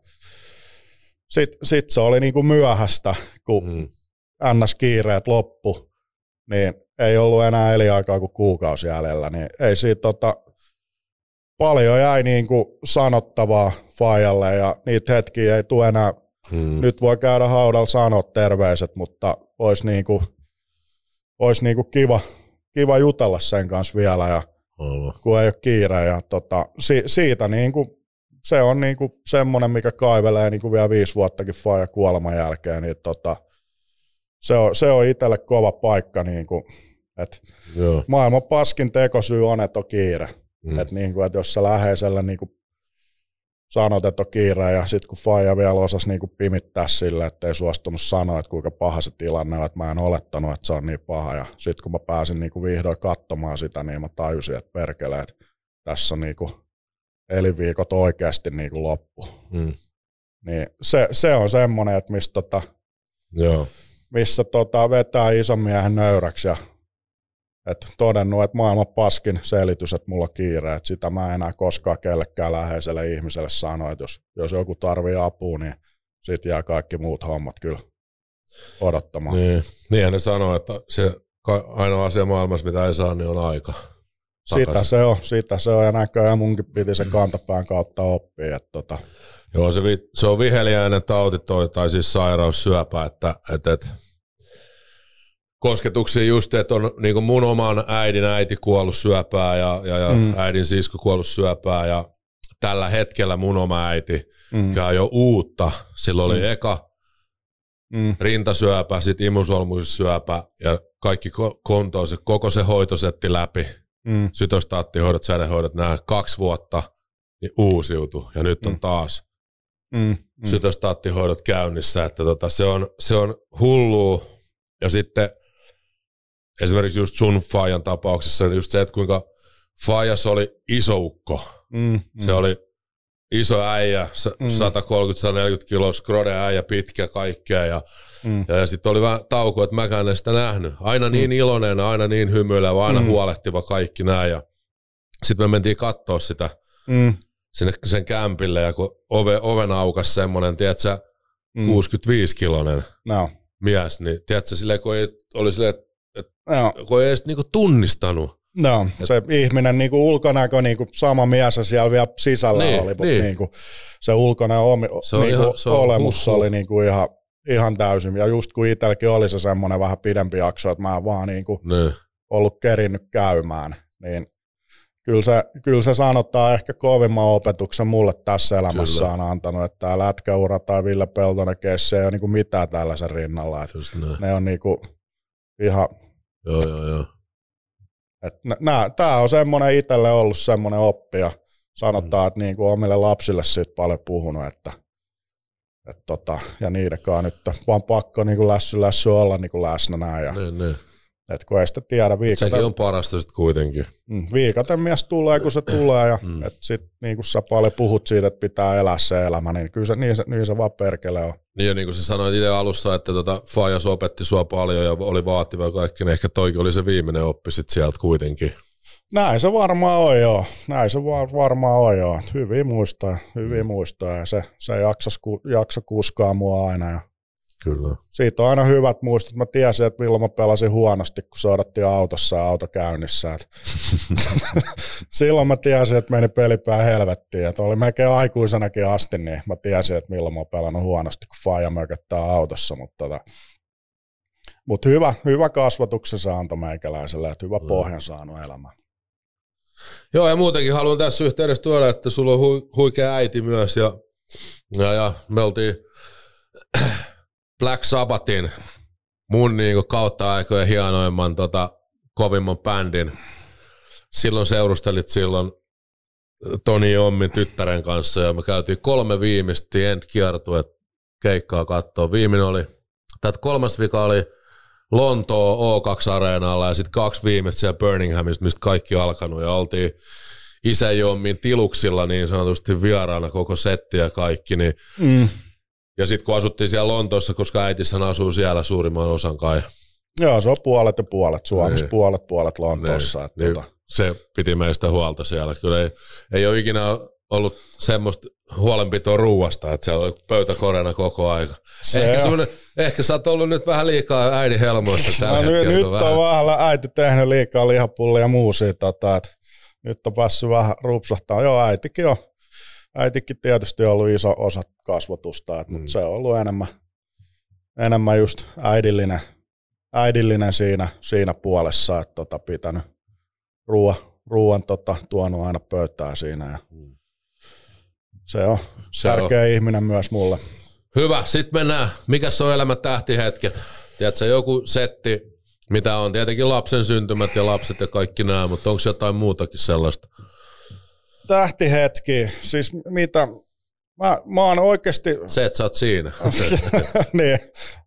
sitten sit se oli niinku myöhästä, kun Mm. NS-kiireet loppu, niin ei ollut enää eliaikaa kuin kuukausi jäljellä, niin ei siitä tota, paljon jäi niinku sanottavaa Fajalle ja niitä hetkiä ei tule enää Mm. nyt voi käydä haudalla sanoa terveiset, mutta olisi niinku, ois niinku kiva, kiva jutella sen kanssa vielä, ja Aivan. kun ei ole kiire. Ja tota, si, siitä niinku, se on niinku semmoinen, mikä kaivelee niinku vielä viisi vuottakin Faija kuoleman jälkeen, niin tota, se on, se on itselle kova paikka. Niinku, et Joo. maailman paskin tekosyy on, että on kiire. Mm. Että niinku, et jos sä läheisellä niinku sanot, että on kiire, ja sitten kun Faija vielä osasi niinku pimittää sille, että ei suostunut sanoa, että kuinka paha se tilanne on, että mä en olettanut, että se on niin paha, ja sitten kun mä pääsin niinku vihdoin katsomaan sitä, niin mä tajusin, että perkele, että tässä on niinku elinviikot oikeasti niinku loppu. Mm. Niin se, se on semmoinen, että missä, tota, Joo. missä tota, vetää ison miehen nöyräksi ja et todennut, että maailman paskin selitys, että mulla kiire, että sitä mä en enää koskaan kellekään läheiselle ihmiselle sano, että jos, jos joku tarvii apua, niin sit jää kaikki muut hommat kyllä odottamaan. Niin. Niinhän ne sanoo, että se ainoa asia maailmassa, mitä ei saa, niin on aika. Sitä Takaisin. se on, sitä se on, ja näköjään munkin piti se kantapään kautta oppia, että tota, Joo, se, vi- se on viheliäinen tauti toi, tai siis sairaus, syöpä, että, että, että kosketuksia just, että on niin kuin mun oman äidin äiti kuollut syöpää ja, ja, ja Mm. äidin sisko kuollut syöpää ja tällä hetkellä mun oma äiti, mm, on jo uutta, silloin oli Mm. eka mm, rintasyöpä, sitten imusolmusyöpä ja kaikki ko- kontoon, se, koko se hoitosetti läpi, mm, sytostaattihoidot, sädehoidot, nämä kaksi vuotta, niin uusiutu ja nyt on Mm. taas mm, mm, sytostaattihoidot käynnissä, että tota, se, on, se on hullua. Ja sitten esimerkiksi just sun Fajan tapauksessa, niin just se, että kuinka Fajas oli isoukko. mm, mm, Se oli iso äijä, Mm. mm. 130-140 kiloa, skrode äijä, pitkä kaikkea. Ja, mm, ja, ja sitten oli vähän tauko, että mäkään en sitä nähnyt. Aina niin iloinen, aina niin hymyilevä, aina Mm. mm. huolehtiva kaikki näin. Ja sitten me mentiin katsoa sitä mm, sinne sen kämpille, ja kun ove, oven aukas semmoinen, tiedätkö, mm, 65-kilonen no, mies, niin tiedätkö, silleen, kun ei, oli silleen, no. kun ei edes niinku tunnistanut. No, se ihminen niinku ulkonäkö niinku sama mies ja siellä vielä sisällä Niin, oli, mutta niin. niinku, se ulkonäön omi, Se niinku ihan- se olemus oli niinku ihan, ihan täysin. Ja just kun itselläkin oli se semmoinen vähän pidempi jakso, että mä en vaan niinku Niin. ollut kerinnyt käymään, niin kyllä se, kyllä se sanottaa ehkä kovimman opetuksen mulle tässä elämässä Kyllä. on antanut, että tämä lätkäura tai Ville Peltonen keissi ei ole niinku mitään tällaisen rinnalla. Että ne on niinku ihan Joo, joo, joo. Tämä on semmoinen itselle ollut semmoinen oppi ja sanotaan, että niin kuin omille lapsille siitä paljon puhunut, että, että tota, ja niidenkaan nyt vaan pakko niin kuin lässy, lässy olla niin kuin läsnä näin. Ja, Niin, niin. Et kun ei sitä tiedä, viikaten, Sekin on parasta sitten kuitenkin. mm, viikaten mies tulee, kun se tulee ja Mm. mm. et sit, niin kuin sä paljon puhut siitä, että pitää elää se elämä, niin kyllä se, niin, se, niin se vaan perkele on. Niin, ja niin kuin sä sanoit itse alussa, että tota, Fajas opetti sua paljon ja oli vaativa kaikki, niin ehkä toikin oli se viimeinen oppi sit sieltä kuitenkin. Näin se varmaan on joo. Näin se var, varmaan on joo. Hyvin muistaa, hyvin muistaa. Ja se, se jaksas, ku, jakso kuskaa mua aina. Ja Kyllä. siitä on aina hyvät muistot. Mä tiesin, että milloin mä pelasin huonosti, kun se odotti autossa ja auto käynnissä. Silloin mä tiesin, että meni pelipää helvettiin. Et oli melkein aikuisenakin asti, niin mä tiesin, että milloin mä oon pelannut huonosti, kun faija mököttää autossa. Mutta tota, mut hyvä, hyvä kasvatuksen se antoi meikäläiselle, että hyvä pohjan saanut elämään. Joo, ja muutenkin haluan tässä yhteydessä tuoda, että sulla on hu- huikea äiti myös, ja, ja, ja me oltiin Black Sabbathin mun niinku kautta aikojen hienoimman tota, kovimman bändin. Silloin seurustelit silloin Toni Ommin tyttären kanssa, ja me käytiin kolme viimeistä End kiertueet keikkaa katsoa. Viimeinen oli, tai kolmas vika oli Lontoo O2-areenalla ja sitten kaksi viimeistä siellä Birminghamista, mistä kaikki alkanut ja oltiin isäjommin tiluksilla niin sanotusti vieraana koko setti ja kaikki. Niin, Mm. Ja sitten kun asuttiin siellä Lontoossa, koska äitissähän asuu siellä suurimman osan kai, Joo, se on puolet ja puolet. Suomessa Niin. puolet, puolet Lontoossa. niin, että niin, tota, se piti meistä huolta siellä. Kyllä ei, ei ole ikinä ollut semmoista huolenpitoa ruuasta, että siellä oli pöytä korena koko aika. Se Ehkä, on. ehkä sä oot ollut nyt vähän liikaa äidin helmoissa tällä No, nyt, hetkellä. nyt on vähän äiti tehnyt liikaa lihapullia ja muusia. Tota, et nyt on päässyt vähän rupsahtaa. Joo, äitikin on. Äitikin tietysti on ollut iso osa kasvatusta, Mm. mutta se on ollut enemmän, enemmän just äidillinen, äidillinen siinä, siinä puolessa, että tota, pitänyt ruoan, ruoan tota, tuonut aina pöytään siinä. Ja Mm. se on Se tärkeä on. ihminen myös mulle. Hyvä, sitten mennään. Mikä on elämän tähtihetket? Tiedätkö, joku setti, mitä on tietenkin lapsen syntymät ja lapset ja kaikki nämä, mutta onko jotain muutakin sellaista? Tähtihetki, siis mitä, Mä, mä oon oikeasti, Se, että sä oot siinä. niin,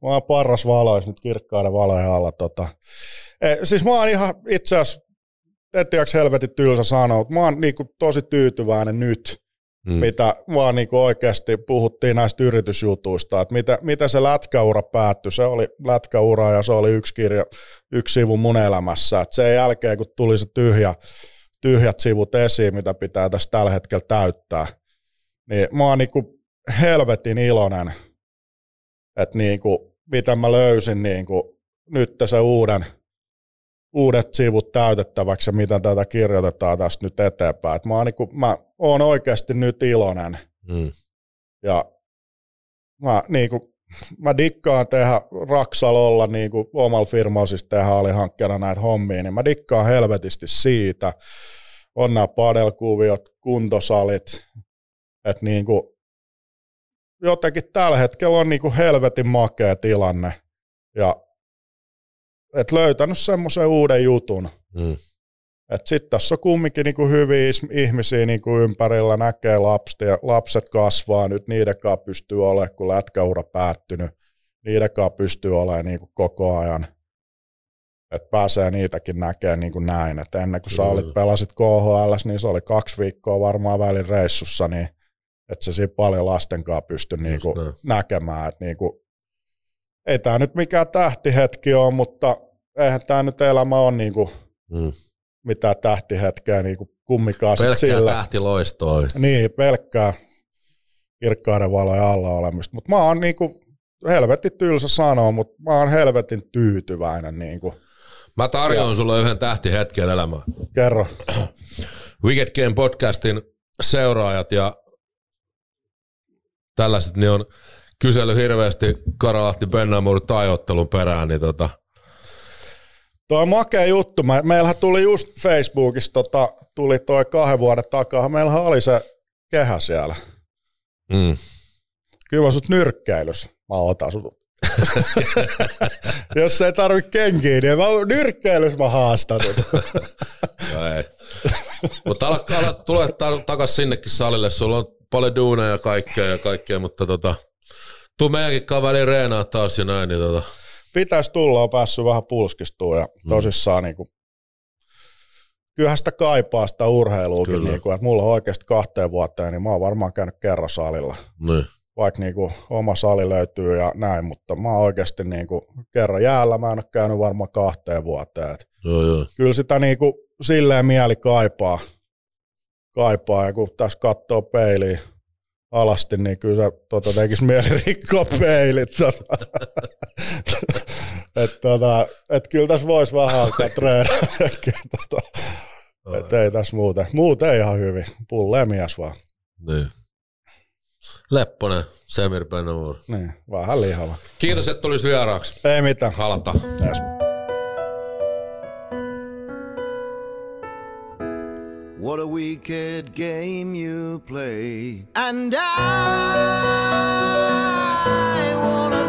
mä oon parras valois nyt kirkkaiden valojen alla. Tota. E, siis mä oon ihan itse asiassa, etteikö helvetin tylsä sanoa, mutta mä oon niinku tosi tyytyväinen nyt, mm. mitä vaan niinku oikeasti puhuttiin näistä yritysjutuista, että mitä, mitä se lätkäura päättyi. Se oli lätkäura ja se oli yksi kirja, yksi sivu mun elämässä. Et sen jälkeen, kun tuli se tyhjä, tyhjät sivut esiin, mitä pitää tässä tällä hetkellä täyttää, niin mä oon niinku helvetin iloinen, että niinku, mitä mä löysin niinku, nyt se uuden, uudet sivut täytettäväksi ja mitä tätä kirjoitetaan tästä nyt eteenpäin. Et mä, oon niinku, mä oon oikeasti nyt iloinen Mm. ja mä, niinku, mä dikkaan tehdä Raksalolla niinku, omalla firmalla siis tehdä alihankkeena näitä hommia, niin mä dikkaan helvetisti siitä. On nämä padelkuviot, kuntosalit, että niinku, jotenkin tällä hetkellä on niinku helvetin makea tilanne ja et löytänyt semmoisen uuden jutun. Mm. Sitten tässä on kumminkin niinku hyviä is- ihmisiä niinku ympärillä, näkee lapset, ja lapset kasvaa nyt, niiden kanssa pystyy olemaan, kun lätkäura päättynyt, niiden kanssa pystyy olemaan niinku koko ajan. Että pääsee niitäkin näkemään niin kuin näin. Et ennen kuin sä olit, pelasit KHL, niin se oli kaksi viikkoa varmaan välin reissussa, niin että se siinä paljon lasten kanssa pystyi niin kuin näkemään. Että niin kuin, ei tämä nyt mikään tähtihetki ole, mutta eihän tämä nyt elämä ole niin kuin Mm. Mitään tähtihetkeä niin kuin kumminkaan sit Pelkkää sillä. tähtiloistoa. Niin, pelkkää kirkkaiden valojen alla olemista. Mutta mä oon niinku, helvetin tylsä sanoa, mutta mä oon helvetin tyytyväinen. Niinku. Mä tarjoan sulle yhden tähtihetken elämään. Kerro. Wicked Game podcastin seuraajat ja tällaiset, niin on kysely hirveästi Karalahti Bennamur taiottelun perään, niin tota, Toi on makea juttu. Me- Meillähän tuli just Facebookissa, tota, tuli toi kahden vuoden takaa. Meillähän oli se kehä siellä. mm, Kyllä mä sut nyrkkeilys. Mä otan sut. Jos ei tarvi kenkiä, niin mä nyrkkeilys mä haastan sut. no ei. Mutta ala, ala tule ta- takas sinnekin salille, sulla on paljon duuneja ja kaikkea ja kaikkea, mutta tota, tuu meidänkin kaveriin reenaa taas ja näin, niin tota, pitäisi tulla, on päässyt vähän pulskistumaan ja tosissaan niin kuin, kyllähän sitä kaipaa sitä urheiluakin, Kyllä. niin kuin, että mulla on oikeasti kahteen vuoteen, niin mä oon varmaan käynyt kerran salilla, niin. vaikka niin kuin, oma sali löytyy ja näin, mutta mä oon oikeasti niin kuin, kerran jäällä, mä en ole käynyt varmaan kahteen vuoteen, Et Joo, joo. kyllä sitä niin kuin, silleen mieli kaipaa, kaipaa ja kun tässä katsoo peiliin alasti, niin kyllä se tota, tekisi mieli rikkoa peilit. Tota. et, tota, et kyllä tässä voisi vähän alkaa treenata. tota, et ei tässä muuten. Muuten ihan hyvin. Pullee mies vaan. Niin. Lepponen, Semir Bennamur. Niin, vähän lihava. Kiitos, että tulis vieraaksi. Ei mitään. Halata. Yes. What a wicked game you play. And I wanna